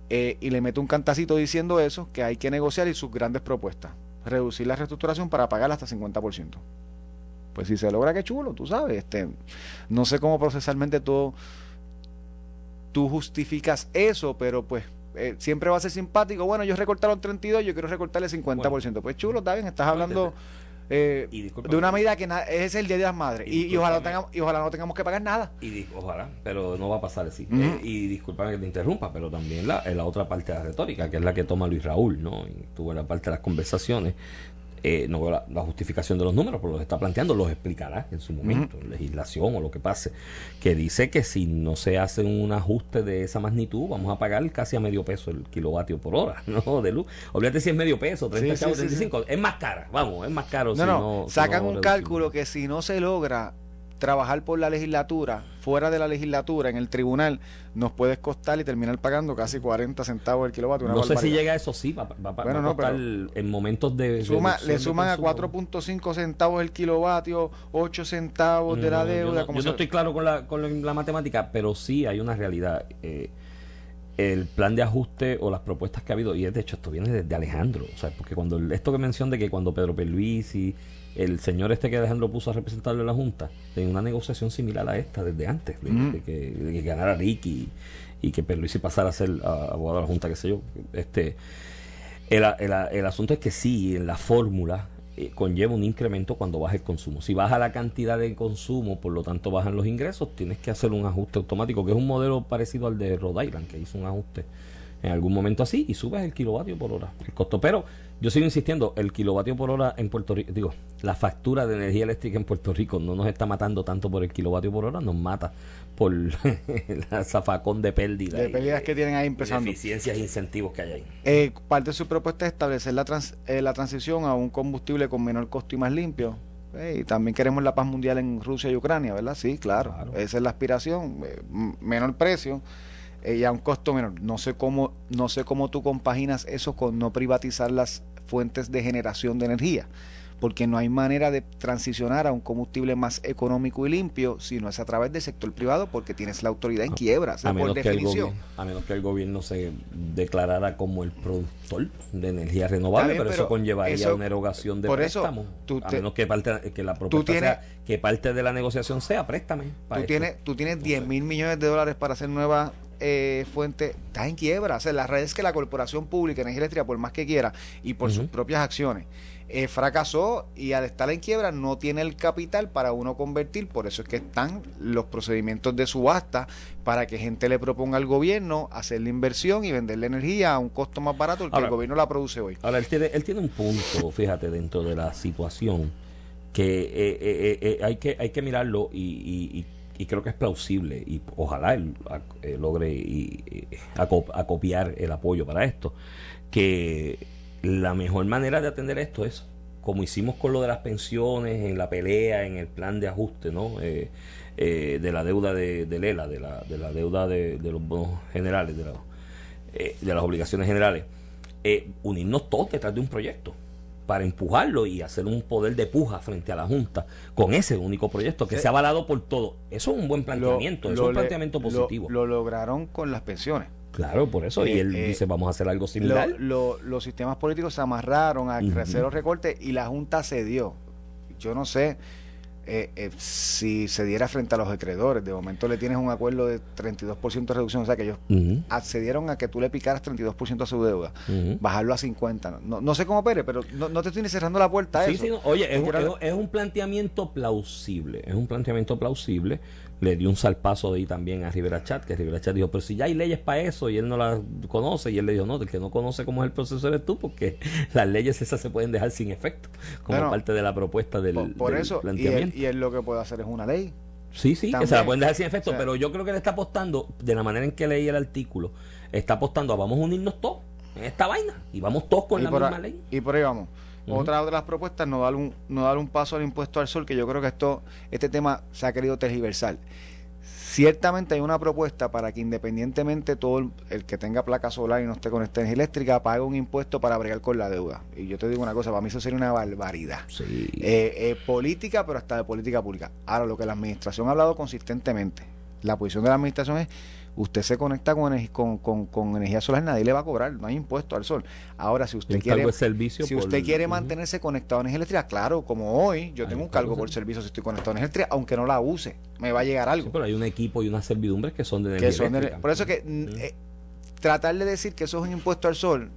eh, y le mete un cantacito diciendo eso, que hay que negociar y sus grandes propuestas, reducir la reestructuración para pagar hasta 50%. Pues si se logra, qué chulo, tú sabes. Este, no sé cómo procesalmente tú, tú justificas eso, pero pues siempre va a ser simpático. Bueno, yo recortaron 32, yo quiero recortarle 50%. Pues chulo, está bien, estás hablando eh, de una medida que es el Día de las Madres. Y, ojalá, tengamos, y ojalá no tengamos que pagar nada. Y ojalá, pero no va a pasar así. Eh, y disculpa que te interrumpa, pero también la, la otra parte de la retórica, que es la que toma Luis Raúl, ¿no? Y tuvo la parte de las conversaciones eh, no veo la, justificación de los números, pero los está planteando, los explicará en su momento, legislación o lo que pase, que dice que si no se hace un ajuste de esa magnitud, vamos a pagar casi a medio peso el kilovatio por hora, ¿no? De luz. Olvídate si es medio peso, 30 chavos, 35, es más cara, vamos, es más caro. No, no, sacan un cálculo que si no se logra trabajar por la legislatura, fuera de la legislatura, en el tribunal, nos puede costar y terminar pagando casi 40 centavos el kilovatio. no sé si llega a eso, sí, va, a costar en momentos de... Suma, le suman a 4.5 centavos el kilovatio, 8 centavos de la deuda. Yo no, estoy claro con la, con la matemática, pero sí hay una realidad. Eh, el plan de ajuste o las propuestas que ha habido, y de hecho esto viene desde Alejandro, o sea, porque cuando esto que mencioné de que cuando Pedro y el señor este que Alejandro puso a representarlo en la Junta, tenía una negociación similar a esta desde antes, de, que, ganara Ricky y, que Perluisi pasara a ser abogado de la Junta, qué sé yo. Este, el, el, asunto es que sí, en la fórmula eh, conlleva un incremento cuando baja el consumo. Si baja la cantidad de consumo, por lo tanto bajan los ingresos, tienes que hacer un ajuste automático, que es un modelo parecido al de Rhode Island, que hizo un ajuste en algún momento así y subes el kilovatio por hora, el costo. Pero yo sigo insistiendo, el kilovatio por hora en Puerto Rico, digo, la factura de energía eléctrica en Puerto Rico no nos está matando tanto por el kilovatio por hora, nos mata por la zafacón de pérdida. De pérdidas que tienen ahí empezando. Eficiencias e incentivos que hay ahí. Eh, parte de su propuesta es establecer la, trans- eh, la transición a un combustible con menor costo y más limpio. Eh, y también queremos la paz mundial en Rusia y Ucrania, ¿verdad? Sí, claro. Claro. Esa es la aspiración. eh, menor precio eh, y a un costo menor. No sé cómo, no sé cómo tú compaginas eso con no privatizar las fuentes de generación de energía. Porque no hay manera de transicionar a un combustible más económico y limpio si no es a través del sector privado, porque tienes la autoridad en quiebra, a por menos, el definición. gobierno, a menos que el gobierno se declarara como el productor de energía renovable, bien, pero, pero eso conllevaría eso- una erogación de por eso, préstamos. tú a menos que parte, que la propuesta tienes- sea que parte de la negociación sea préstame. para Tú esto. tienes, tú tienes No 10 sé. mil millones de dólares para hacer nuevas eh, fuentes. Estás en quiebra. O sea, la realidad es que la Corporación Pública Energía Eléctrica, por más que quiera y por sus propias acciones, eh, fracasó y al estar en quiebra no tiene el capital para uno convertir. Por eso es que están los procedimientos de subasta para que gente le proponga al gobierno hacer la inversión y vender la energía a un costo más barato del que Ahora- el gobierno la produce hoy. Ahora, él tiene, él tiene un punto, fíjate, dentro de la situación que, eh, eh, eh, eh, hay, que hay que mirarlo y, y- y- y creo que es plausible y ojalá él eh, logre y, y acop- acopiar el apoyo para esto. Que la mejor manera de atender esto es como hicimos con lo de las pensiones, en la pelea, en el plan de ajuste, ¿no? Eh, eh, de la deuda de, Lela, de la, de la deuda de, los bonos generales, de, la- eh, de las obligaciones generales eh, unirnos todos detrás de un proyecto para empujarlo y hacer un poder de puja frente a la Junta con ese único proyecto que Sí. se ha avalado por todo. Eso es un buen planteamiento, Lo- eso es un le- planteamiento lo- positivo. Lo, lograron con las pensiones. claro, por eso. y Eh, él eh, dice, vamos a hacer algo similar. lo- los sistemas políticos se amarraron a hacer los recortes y la Junta cedió. Yo no sé eh, eh, si se diera frente a los acreedores. De momento le tienes un acuerdo de 32% de reducción, o sea que ellos accedieron a que tú le picaras 32% a su deuda, bajarlo a 50. No, no, sé cómo Pérez, pero no, no te estoy ni cerrando la puerta a Sí, eso. sí, no. Oye, es, es- es un planteamiento plausible. Es un planteamiento plausible. Le dio un salpazo de ahí también a Rivera Chat, que Rivera Chat dijo, pero si ya hay leyes para eso y él no las conoce, y él le dijo, no, del que no conoce cómo es el proceso eres tú, porque las leyes esas se pueden dejar sin efecto, como Bueno, parte de la propuesta del, por, por del eso, y él, planteamiento. y él lo que puede hacer es una ley. Sí, sí, que se la pueden dejar sin efecto, O sea- pero yo creo que él está apostando, de la manera en que leí el artículo, está apostando a vamos a unirnos todos en esta vaina y vamos todos con y, la misma ahí, ley. y por ahí vamos. Otra de las propuestas, no dar un, no dar un paso al impuesto al sol, que yo creo que esto, este tema se ha querido tergiversar. Ciertamente hay una propuesta para que independientemente todo el, el que tenga placa solar y no esté con energía eléctrica pague un impuesto para bregar con la deuda. Y yo te digo una cosa, para mí eso sería una barbaridad. Sí. Eh, eh, política, pero hasta de política pública. Ahora, lo que la administración ha hablado consistentemente, la posición de la administración es, usted se conecta con, con, con, con energía solar, nadie le va a cobrar, no hay impuesto al sol. Ahora, si usted quiere... cargo de servicio Si usted quiere mantenerse conectado a energía eléctrica, claro, como hoy, yo Hay tengo un cargo por servicio si estoy conectado a energía eléctrica, aunque no la use, me va a llegar algo. Sí, pero hay un equipo y unas servidumbres que son de energía que son de- eléctrica. por eso que eh, tratar de decir que eso es un impuesto al sol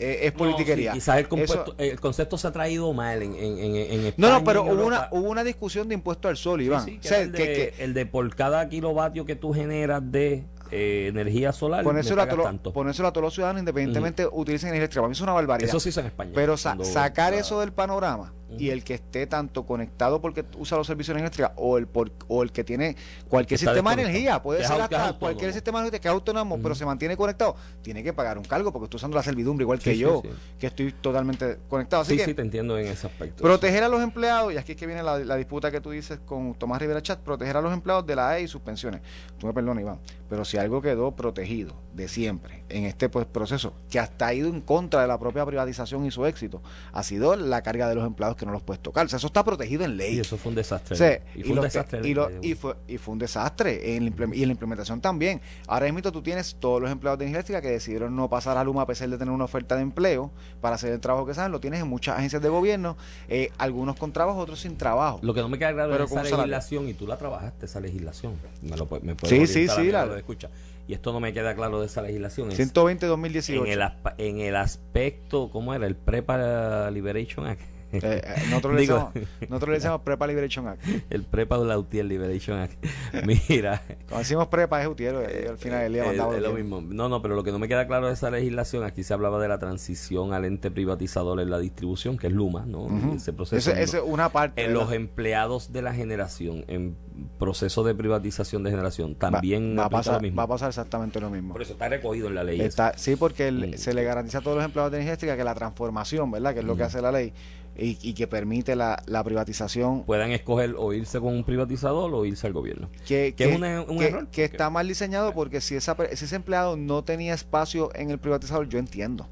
eh, es No, politiquería. sí, quizás el, Eso- el concepto se ha traído mal en, en, en, en no, España no, pero hubo una, hubo una discusión de impuesto al sol, Iván. sí, que O sea, era el, de, que- el de por cada kilovatio que tú generas de eh, energía solar, ponérselo, a tanto. ponérselo a todos los ciudadanos independientemente utilicen energía eléctrica. Para mí es una barbaridad. Eso sí son en España. Pero sa- sacar eso del panorama y el que esté tanto conectado porque usa los servicios de energía o el por- o el que tiene cualquier Está sistema de energía, puede ser hasta cualquier sistema de energía que es autónomo, pero se mantiene conectado, tiene que pagar un cargo porque está usando la servidumbre igual que Sí, sí, yo, sí. que estoy totalmente conectado. Así Sí, que sí, te entiendo en ese aspecto. proteger a los empleados, y aquí es que viene la, la disputa que tú dices con Tomás Rivera Chat, proteger a los empleados de la AE y sus pensiones. Tú me perdonas, Iván, pero si algo quedó protegido de siempre en este pues, proceso, que hasta ha ido en contra de la propia privatización y su éxito, ha sido la carga de los empleados que no los puedes tocar. O sea, eso está protegido en ley. Y eso fue un desastre. O sea, y y, fue un que- desastre. y lo- y fue, y fue un desastre en la y en la implementación también. Ahora mismo tú tienes todos los empleados de eléctrica que decidieron no pasar a Luma a pesar de tener una oferta de empleo para hacer el trabajo que saben. Lo tienes en muchas agencias de gobierno, eh, algunos con trabajo, otros sin trabajo. Lo que no me queda claro Pero es esa legislación, y tú la trabajaste, esa legislación. Me lo, me Sí, sí, sí, la- lo escucha. Y esto no me queda claro de esa legislación. es 120-2018. en, el en el aspecto, ¿cómo era? El Prepa Liberation Act. Eh, eh, nosotros, le Digo- decimos, nosotros le decimos Prepa Liberation Act. El Prepa Lautier Liberation Act. Mira. Cuando decimos Prepa es Utiero, y al final del día Eh, mandaba es lo mismo. No, no, pero lo que no me queda claro de esa legislación, aquí se hablaba de la transición al ente privatizador en la distribución, que es Luma, ¿no? Ese proceso. Es una parte. en los empleados de la generación, en proceso de privatización de generación, también va, a pasar, lo mismo. va a pasar exactamente lo mismo. Por eso está recogido en la ley. Está, sí, porque el- Mm. se le garantiza a todos los empleados de energía eléctrica que la transformación, ¿verdad? Que es lo que hace la ley y, y que permite la, la privatización. Puedan escoger o irse con un privatizador o irse al gobierno. Que, que es un que- error, que está mal diseñado porque si, esa, si ese empleado no tenía espacio en el privatizador, yo entiendo.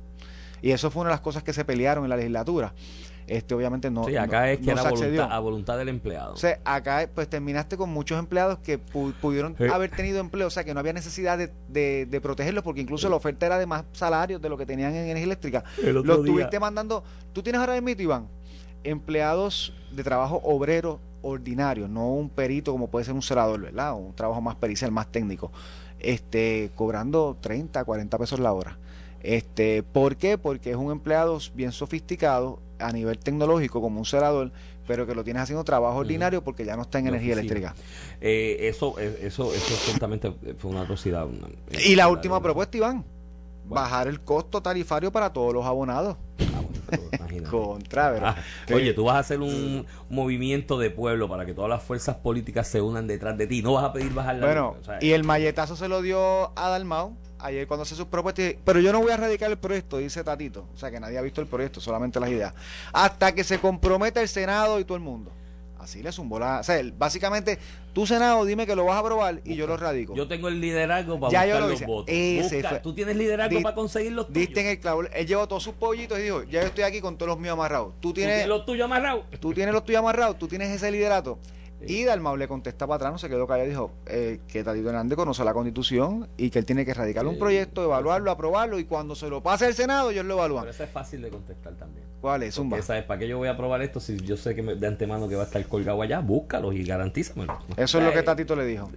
Y eso fue una de las cosas que se pelearon en la legislatura. Este, obviamente no. sí, acá no- es que no era voluntad, a voluntad del empleado. O sea, acá pues terminaste con muchos empleados que pu- pudieron Sí. haber tenido empleo, o sea, que no había necesidad de, de, de protegerlos porque incluso la oferta era de más salarios de lo que tenían en energía eléctrica. El otro Lo día- estuviste mandando. Tú tienes ahora mismo, Iván, empleados de trabajo obrero ordinario, no un perito como puede ser un celador, ¿verdad? Un trabajo más pericial, más técnico, este, cobrando 30, 40 pesos la hora. Este, ¿Por qué? Porque es un empleado bien sofisticado a nivel tecnológico como un celador, pero que lo tienes haciendo trabajo ordinario porque ya no está en energía oficina. eléctrica. Eh, eso, eh, eso, eso ciertamente fue una atrocidad. una- Y la una- última propuesta, Iván, Bueno. bajar el costo tarifario para todos los abonados. Ah, imagínate. Contra, ¿verdad? Ah, oye, tú vas a hacer un movimiento de pueblo para que todas las fuerzas políticas se unan detrás de ti. No vas a pedir bajar la Bueno, luz, o sea, y el malletazo se lo dio a Dalmau ayer cuando hace sus propuestas. Pero yo no voy a radicar el proyecto, dice Tatito. O sea, que nadie ha visto el proyecto, solamente las ideas. Hasta que se comprometa el Senado y todo el mundo. Así le zumbó la. O sea, él, básicamente, tu Senado, dime que lo vas a aprobar y yo lo radico. Yo tengo el liderazgo para Ya yo buscar lo los votos. Ese Busca, fue- tú tienes liderazgo Di- para conseguir los tuyos. Diste en el clavo. Él llevó todos sus pollitos y dijo: Ya yo estoy aquí con todos los míos amarrados. Tú Tú tienes, tienes los tuyos amarrados. tú tienes los tuyos amarrados, tú tienes ese liderato. Sí. Y Dalmau le contesta para atrás, no se quedó callado, dijo eh, que Tatito Hernández conoce la constitución y que él tiene que radicar un proyecto, evaluarlo, aprobarlo y cuando se lo pase al Senado, ellos lo evalúan. Pero eso es fácil de contestar también. ¿Cuál es? Zumba. Porque, ¿sabes? ¿Para qué yo voy a aprobar esto si yo sé que me- de antemano que va a estar colgado allá? Búscalos y garantízamelo. Eso es lo que Tatito le dijo.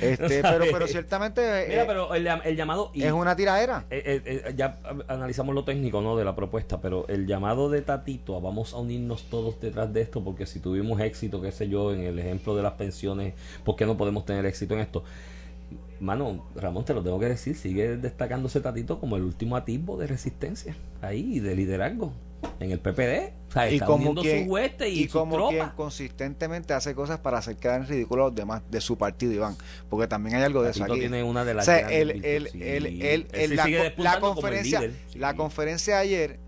Este, pero, pero ciertamente eh, Mira, pero el, el llamado... y- es una tiradera. Eh, eh, ya analizamos lo técnico no de la propuesta, pero el llamado de Tatito a vamos a unirnos todos detrás de esto, porque si tuvimos éxito, qué sé yo, en el ejemplo de las pensiones, ¿por qué no podemos tener éxito en esto? Mano, Ramón, te lo tengo que decir, sigue destacándose Tatito como el último atisbo de resistencia, ahí, de liderazgo, en el PPD. O sea, Y está como quien, su hueste y, y su como quien tropa. consistentemente hace cosas para hacer quedar en ridículo a los demás de su partido, Iván. Porque también hay algo de eso aquí. tiene una de O las sea, el, el, sí. el, sí la, conferencia, sí. la conferencia de ayer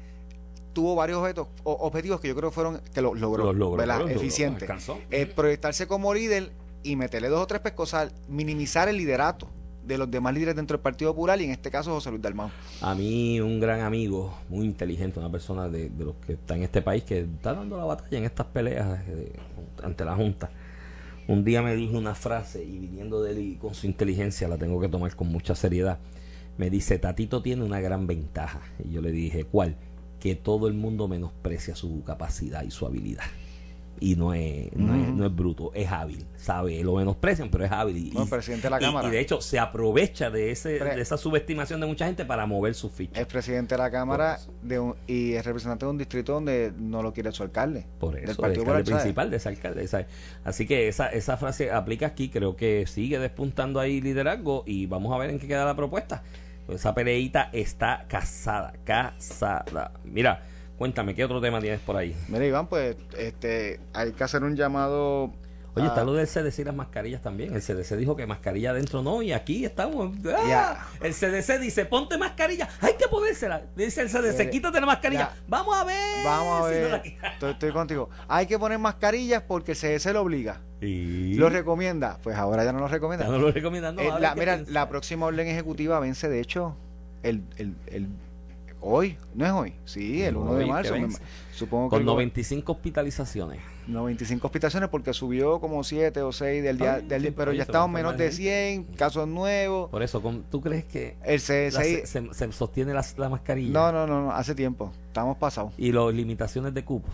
tuvo varios objetos, o- objetivos que yo creo que fueron que lo, logró, Los logró, los logró, eficiente. alcanzó. Eh, proyectarse como líder y meterle dos o tres pescosas, minimizar el liderato de los demás líderes dentro del Partido Popular y en este caso José Luis Dalmau. A mí, un gran amigo, muy inteligente, una persona de, los que está en este país, que está dando la batalla en estas peleas eh, ante la Junta. Un día me dijo una frase y viniendo de él y con su inteligencia la tengo que tomar con mucha seriedad. Me dice, Tatito tiene una gran ventaja. Y yo le dije, ¿cuál? Que todo el mundo menosprecia su capacidad y su habilidad. Y no es, no, es, Ujú. no es bruto, es hábil, ¿sabe? Lo menosprecian, pero es hábil. Y, presidente de la y- Cámara. y de hecho se aprovecha de, ese, Pre- de esa subestimación de mucha gente para mover sus fichas. Es presidente de la Cámara de un- y es representante de un distrito donde no lo quiere su alcalde. Por del eso, el Partido alcalde ¿sabes? principal de ese alcalde. ¿sabes? Así que esa, esa frase aplica aquí, creo que sigue despuntando ahí liderazgo y vamos a ver en qué queda la propuesta. Pues esa peleita está casada, casada. Mira, cuéntame, ¿qué otro tema tienes por ahí? Mira, Iván, pues este, hay que hacer un llamado. Oye, está lo del CDC y las mascarillas también. El CDC dijo que mascarilla adentro no, y aquí estamos. ¡Ah! El CDC dice, ponte mascarilla, hay que ponérsela. Dice el CDC, Eh, quítate la mascarilla. Vamos a ver. Vamos a si no ver. la. Estoy, estoy contigo. Hay que poner mascarillas porque el CDC lo obliga. Y- ¿Lo recomienda? Pues ahora ya no lo recomienda. Ya no lo recomiendan. no, Eh, la, mira, piensa. la próxima orden ejecutiva vence, de hecho, el, el, el- hoy. ¿No es hoy? Sí, el 1 de marzo. me- supongo que Con el- 95 hospitalizaciones. 95 hospitalizaciones porque subió como 7 o 6 del día, del día- sí, pero ya estamos menos de gente. 100 casos nuevos. Por eso, ¿tú crees que El la- se, se- se sostiene la, la mascarilla? No, no, no, no, hace tiempo. Estamos pasados. Y las limitaciones de cupo.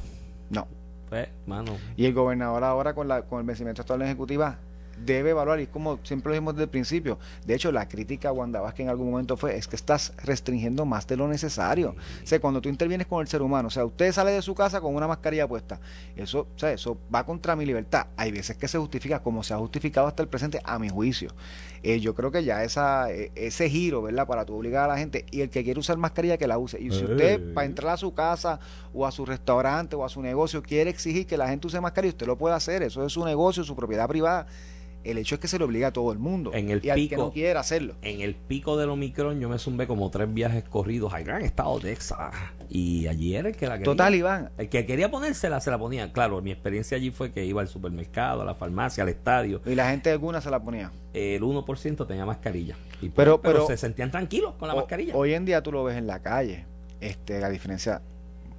No. Pues, mano. Y el gobernador ahora con la con el vencimiento de orden ejecutiva debe evaluar, y como siempre lo dijimos desde el principio, de hecho la crítica a Wanda Vázquez en algún momento fue, es que estás restringiendo más de lo necesario. O sea, cuando tú intervienes con el ser humano, o sea, usted sale de su casa con una mascarilla puesta, eso, o sea, eso va contra mi libertad. Hay veces que se justifica, como se ha justificado hasta el presente, a mi juicio. Eh, yo creo que ya esa, eh, ese giro, ¿verdad? Para tú obligar a la gente, y el que quiere usar mascarilla, que la use. Y si usted, para entrar a su casa o a su restaurante o a su negocio, quiere exigir que la gente use mascarilla, usted lo puede hacer. Eso es su negocio, su propiedad privada. El hecho es que se le obliga a todo el mundo. En el y al que pico- no quiera hacerlo. En el pico del Omicron yo me zumbé como tres viajes corridos al gran estado de Texas. Y allí era el que la quería. Total, Iván. El que quería ponérsela, se la ponía. Claro, mi experiencia allí fue que iba al supermercado, a la farmacia, al estadio. Y la gente alguna se la ponía. El 1% tenía mascarilla. Y Pero- pero, pero- se sentían tranquilos con la O- mascarilla. Hoy en día tú lo ves en la calle. Este, la diferencia.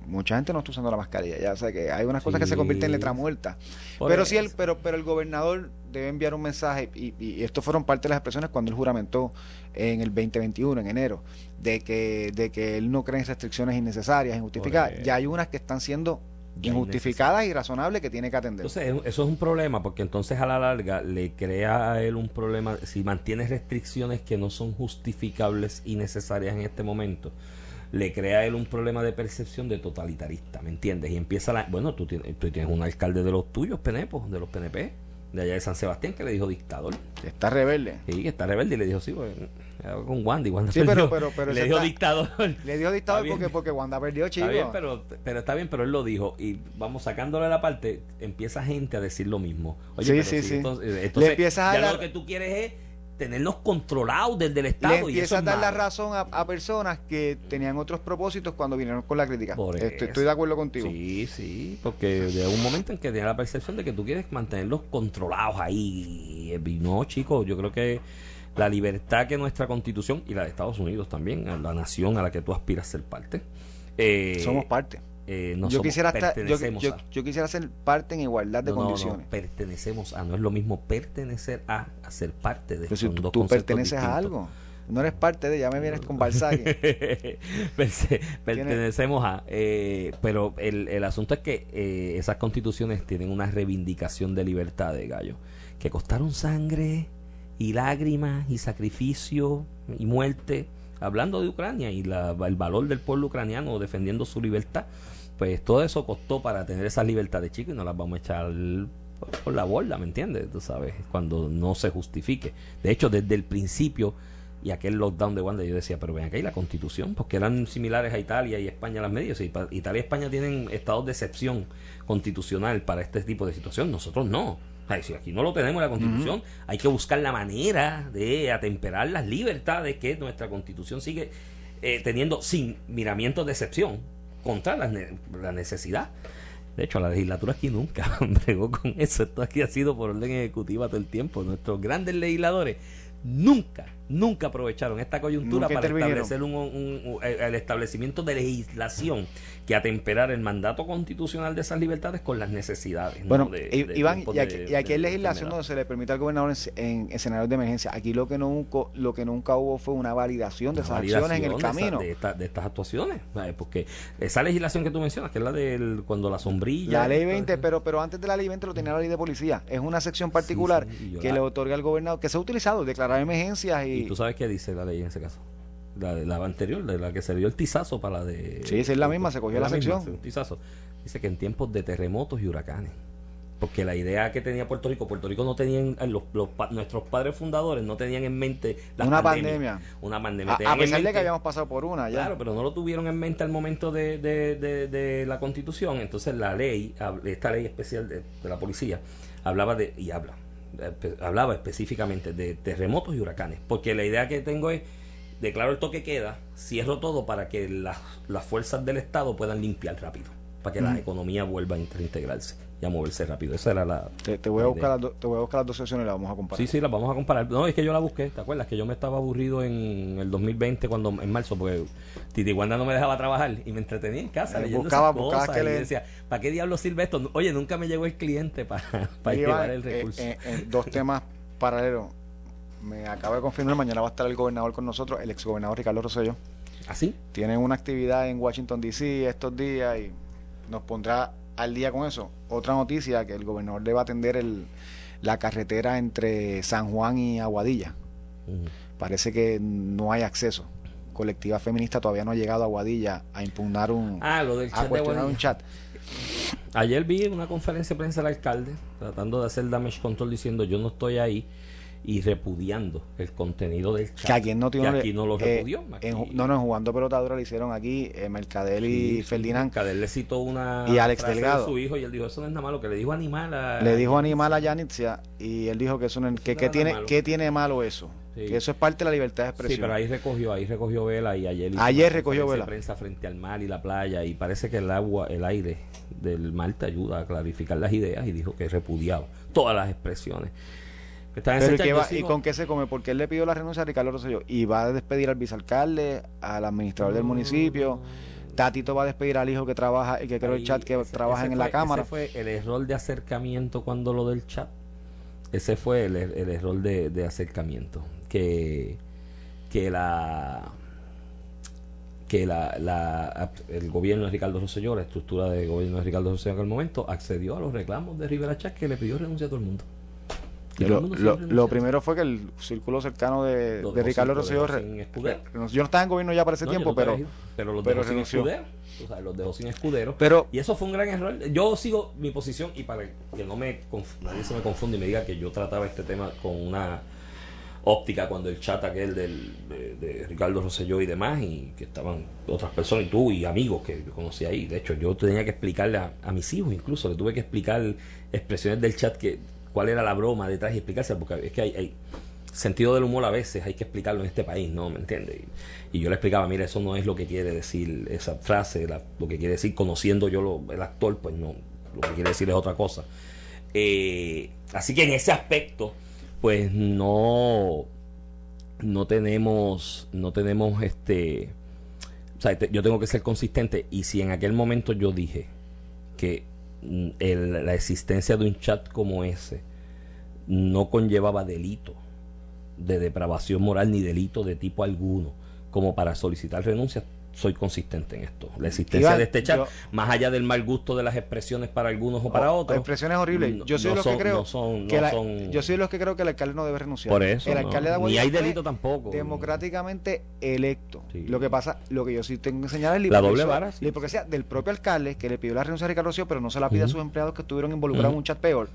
Mucha gente no está usando la mascarilla. Ya sé que hay unas cosas que se convierten en letra muerta. Por pero sí, el, pero, pero el gobernador debe enviar un mensaje, y, y esto fueron parte de las expresiones cuando él juramentó en el 2021, en enero, de que, de que él no cree en restricciones innecesarias, injustificadas. Por Ya hay unas que están siendo injustificadas y razonables que tiene que atender. Entonces, es- eso es un problema porque entonces a la larga le crea a él un problema. Si mantiene restricciones que no son justificables y necesarias en este momento, le crea a él un problema de percepción de totalitarista, ¿me entiendes? Y empieza la. Bueno, tú tienes, tú tienes un alcalde de los tuyos, penepos, de los PNP, de allá de San Sebastián, que le dijo dictador. está rebelde. Y que está rebelde y le dijo, sí, pues, con Wandy. Wanda Sí, pero- perdió. pero- pero le está- dictador. Le dio dictador porque, porque Wanda perdió, chico. Está bien, pero, pero está bien, pero él lo dijo. Y vamos sacándole la parte, empieza gente a decir lo mismo. Oye, Sí, pero sí, si sí. Entonces, Le empiezas a ya dar- lo que tú quieres es tenerlos controlados desde el le Estado. y eso empieza a es dar la razón a, a personas que tenían otros propósitos cuando vinieron con la crítica. Estoy, de acuerdo contigo. Sí, sí, porque de un momento en que tiene la percepción de que tú quieres mantenerlos controlados ahí. Y no, chicos, yo creo que la libertad que nuestra constitución y la de Estados Unidos también, la nación a la que tú aspiras a ser parte, eh, Somos parte. Eh, no yo somos, quisiera estar, yo, pertenecemos yo- a. yo quisiera ser parte en igualdad de No, no, no, condiciones. pertenecemos a, no es lo mismo pertenecer a, a ser parte de Pero si tú, perteneces a algo, no eres parte de, ya me vienes con. Perse- pertenecemos a eh, pero el, el asunto es que eh, esas constituciones tienen una reivindicación de libertad de gallo que costaron sangre y lágrimas y sacrificio y muerte hablando de Ucrania y la- el valor del pueblo ucraniano defendiendo su libertad pues todo eso costó para tener esa libertad de chico y no las vamos a echar por, la borda, ¿me entiendes? Tú sabes, cuando no se justifique. De hecho, desde el principio y aquel lockdown de Wanda yo decía, pero ven acá y la constitución, porque eran similares a Italia y España las medias. Y Italia y España tienen estados de excepción constitucional para este tipo de situación, nosotros no. Ay, si aquí no lo tenemos en la constitución, hay que buscar la manera de atemperar las libertades que nuestra constitución sigue eh, teniendo sin miramientos de excepción contra la, ne- la necesidad. De hecho, la legislatura aquí nunca bregó con eso. Esto aquí ha sido por orden ejecutiva todo el tiempo. Nuestros grandes legisladores nunca, nunca aprovecharon esta coyuntura Nunca para establecer un, un- el establecimiento de legislación que atemperar el mandato constitucional de esas libertades con las necesidades. ¿no? Bueno, de- I- de Iván, y aquí, y aquí hay legislación donde se le permite al gobernador en, en escenarios de emergencia. Aquí lo que nunca, lo que nunca hubo fue una validación de Una esas acciones en el esa- camino. De, esta- de estas actuaciones. ¿sabes? Porque esa legislación que tú mencionas, que es la del cuando la sombrilla. La ley todo 20, eso. pero, pero antes de la ley 20 lo tenía la ley de policía. Es una sección particular sí, que la- le otorga al gobernador, que se ha utilizado, declarar emergencias y... ¿Y tú sabes qué dice la ley en ese caso? La, la anterior, de la que se dio el tizazo para la de... Sí, esa es la misma, se cogió la misma, sección. tizazo. Dice que en tiempos de terremotos y huracanes. Porque la idea que tenía Puerto Rico, Puerto Rico no tenían, los, los nuestros padres fundadores no tenían en mente las Una pandemia. Una pandemia. a, pesar de que habíamos pasado por una ya. Claro, pero no lo tuvieron en mente al momento de, de- de- de la constitución. Entonces la ley, esta ley especial de, la policía, hablaba de, y habla, hablaba específicamente de terremotos y huracanes. Porque la idea que tengo es, declaro el toque queda, cierro todo para que las, las fuerzas del Estado puedan limpiar rápido. Para que la Ujú. economía vuelva a reintegrarse y a moverse rápido. Esa era la... Te, te voy a la buscar do- te voy a buscar las dos sesiones y las vamos a comparar. Sí, sí, las vamos a comparar. No, es que yo la busqué, ¿te acuerdas? Que yo me estaba aburrido en el 2020, cuando en marzo, porque Titi Wanda no me dejaba trabajar y me entretenía en casa Eh, leyendo buscaba- esas buscabas cosas. que y leer. decía, ¿para qué diablos sirve esto? Oye, nunca me llegó el cliente para, para llevar el recurso. eh, eh, en dos temas paralelos. Me acaba de confirmar, mañana va a estar el gobernador con nosotros, el exgobernador Ricardo Rosselló. ¿Así? Tienen una actividad en Washington, D.C. estos días y nos pondrá al día con eso. Otra noticia, que el gobernador debe atender el, la carretera entre San Juan y Aguadilla. Parece que no hay acceso. Colectiva feminista todavía no ha llegado a Aguadilla a impugnar un... Ah, lo del a chat de cuestionar un Guadilla. chat. Ayer vi una conferencia de prensa del alcalde tratando de hacer damage control diciendo yo no estoy ahí y repudiando el contenido del chat. Que aquí Noti Que aquí no lo eh, repudió. en- no, no, jugando pelotadura le hicieron aquí eh, Mercadel y Sí, Ferdinand. Cadel le citó una Y Alex Delgado. de su hijo y él dijo eso no es nada malo que le dijo animal a Le dijo animal a Yanitzia y él dijo que eso no, que, no que tiene malo. ¿qué tiene malo eso Sí. que eso es parte de la libertad de Sí, expresión pero ahí recogió, ahí recogió vela y ayer Ayer recogió vela. prensa frente al mar y la playa y parece que el agua, el aire del mar te ayuda a clarificar las ideas y dijo que repudiaba todas las expresiones. Pero ¿y, qué chat. Yo va- ¿y sigo- con qué se come? porque él le pidió la renuncia a Ricardo Rosselló y va a despedir al vicealcalde al administrador del municipio Tatito va a despedir al hijo que trabaja y que creo el chat que ese- trabaja ese en la cámara Ese fue el error de acercamiento cuando lo del chat. Ese fue el, er- el error de, de acercamiento. Que, que la que la, la- el gobierno de Ricardo Rosselló, la estructura de gobierno de Ricardo Rosselló en aquel momento, accedió a los reclamos de Rivera Chat que le pidió renuncia a todo el mundo. Lo, lo- lo primero fue que el círculo cercano de, de Ricardo Rosselló yo no estaba en gobierno ya para ese No, tiempo no pero pero los pero dejó sin escudero. O sea, los dejó sin escudero. pero Y eso fue un gran error. Yo sigo mi posición y para que no me nadie se me confunda y me diga que yo trataba este tema con una óptica cuando el chat aquel del, de, de Ricardo Rosselló y demás y que estaban otras personas y tú y amigos que yo conocí ahí. De hecho, yo tenía que explicarle a, a mis hijos incluso, le tuve que explicar expresiones del chat que cuál era la broma detrás y explicársela porque es que hay, sentido del humor a veces hay que explicarlo en este país, ¿no? ¿Me entiendes? Y, yo le explicaba, mira, eso no es lo que quiere decir esa frase, lo que quiere decir, conociendo yo el actor, pues no, lo que quiere decir es otra cosa. Eh, así que en ese aspecto, pues no, no tenemos, no tenemos este, o sea, yo tengo que ser consistente y si en aquel momento yo dije que el- la existencia de un chat como ese no conllevaba delito de depravación moral ni delito de tipo alguno como para solicitar renuncia soy consistente en esto la existencia Iván, de este chat yo- más allá del mal gusto de las expresiones para algunos o para o- otros expresiones horribles no- yo soy no de los son- que creo no son- que no la- son- yo soy los que creo que el alcalde no debe renunciar por eso el alcalde de ni hay delito tampoco democráticamente electo. Sí. Lo que pasa, lo que yo sí tengo que señalar es La doble vara, sí. la hipocresía del propio alcalde que le pidió la renuncia a Ricardo Rosselló, pero no se la pide a sus empleados que estuvieron involucrados en un chat peor.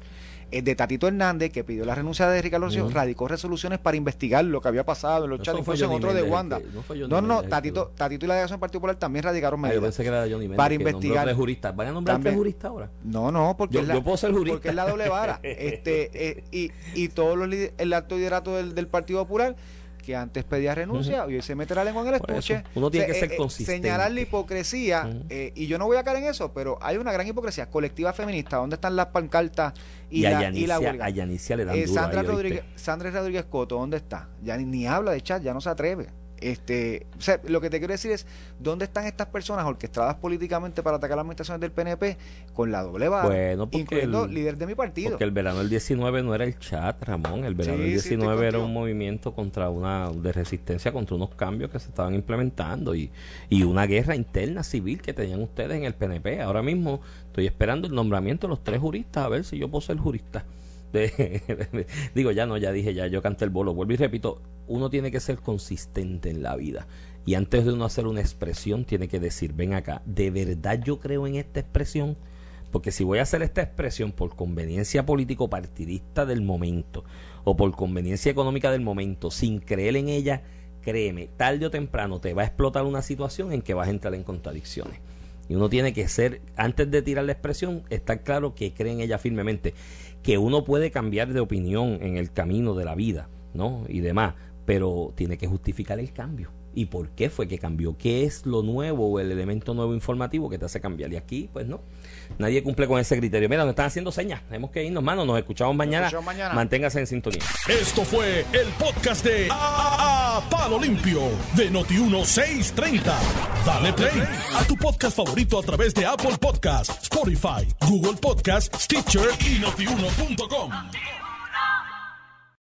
Es de Tatito Hernández, que pidió la renuncia de Ricardo Rosselló, radicó resoluciones para investigar lo que había pasado en los chats, no fue incluso en otro de Wanda. que- no No, no, que Tatito, y la Delegación del Partido Popular también radicaron Ah, yo medidas. pensé que era Johnny Méndez Para investigar. tres juristas van a nombrar También. tres juristas ahora No, no, porque, Yo- es la, yo puedo ser jurista. porque es la doble vara. este, eh, y, y todos los el alto liderato del, del Partido Popular que antes pedía renuncia y hoy se mete la lengua en el estuche. uno tiene que ser eh, consistente. Señalar la hipocresía, eh, y yo no voy a caer en eso, pero hay una gran hipocresía colectiva feminista. ¿Dónde están las pancartas y, y, a la, y la huelga? a Yanicia le dan Eh, Sandra, ahí. Rodríguez, Sandra Rodríguez Coto, ¿dónde está? Ya ni, ni habla de chat, ya no se atreve. Este, o sea, lo que te quiero decir es, ¿dónde están estas personas orquestadas políticamente para atacar las administraciones del PNP con la doble vara? Bueno, incluyendo el- líder de mi partido. Porque el verano del 19 no era el chat, Ramón. El verano Sí, del sí, estoy 19 era un movimiento contra una de resistencia contra unos cambios que se estaban implementando y, y una guerra interna civil que tenían ustedes en el PNP. Ahora mismo estoy esperando el nombramiento de los tres juristas a ver si yo puedo ser jurista. Digo, ya no, ya dije, ya yo canté el bolo. Vuelvo y repito, uno tiene que ser consistente en la vida. Y antes de uno hacer una expresión, tiene que decir, ven acá, ¿de verdad yo creo en esta expresión? Porque si voy a hacer esta expresión por conveniencia político partidista del momento o por conveniencia económica del momento, sin creer en ella, créeme, tarde o temprano te va a explotar una situación en que vas a entrar en contradicciones. Y uno tiene que ser, antes de tirar la expresión, estar claro que cree en ella firmemente. Que uno puede cambiar de opinión en el camino de la vida, ¿no? Y demás, pero tiene que justificar el cambio. ¿Y por qué fue que cambió? ¿Qué es lo nuevo o el elemento nuevo informativo que te hace cambiar? Y aquí, pues no. Nadie cumple con ese criterio. Mira, nos están haciendo señas. Tenemos que irnos, mano. Nos escuchamos mañana. escuchamos mañana. Manténgase en sintonía. Esto fue el podcast de A, A- Palo Limpio de Noti1630. Dale play a tu podcast favorito a través de Apple Podcasts, Spotify, Google Podcasts, Stitcher y notiuno.com.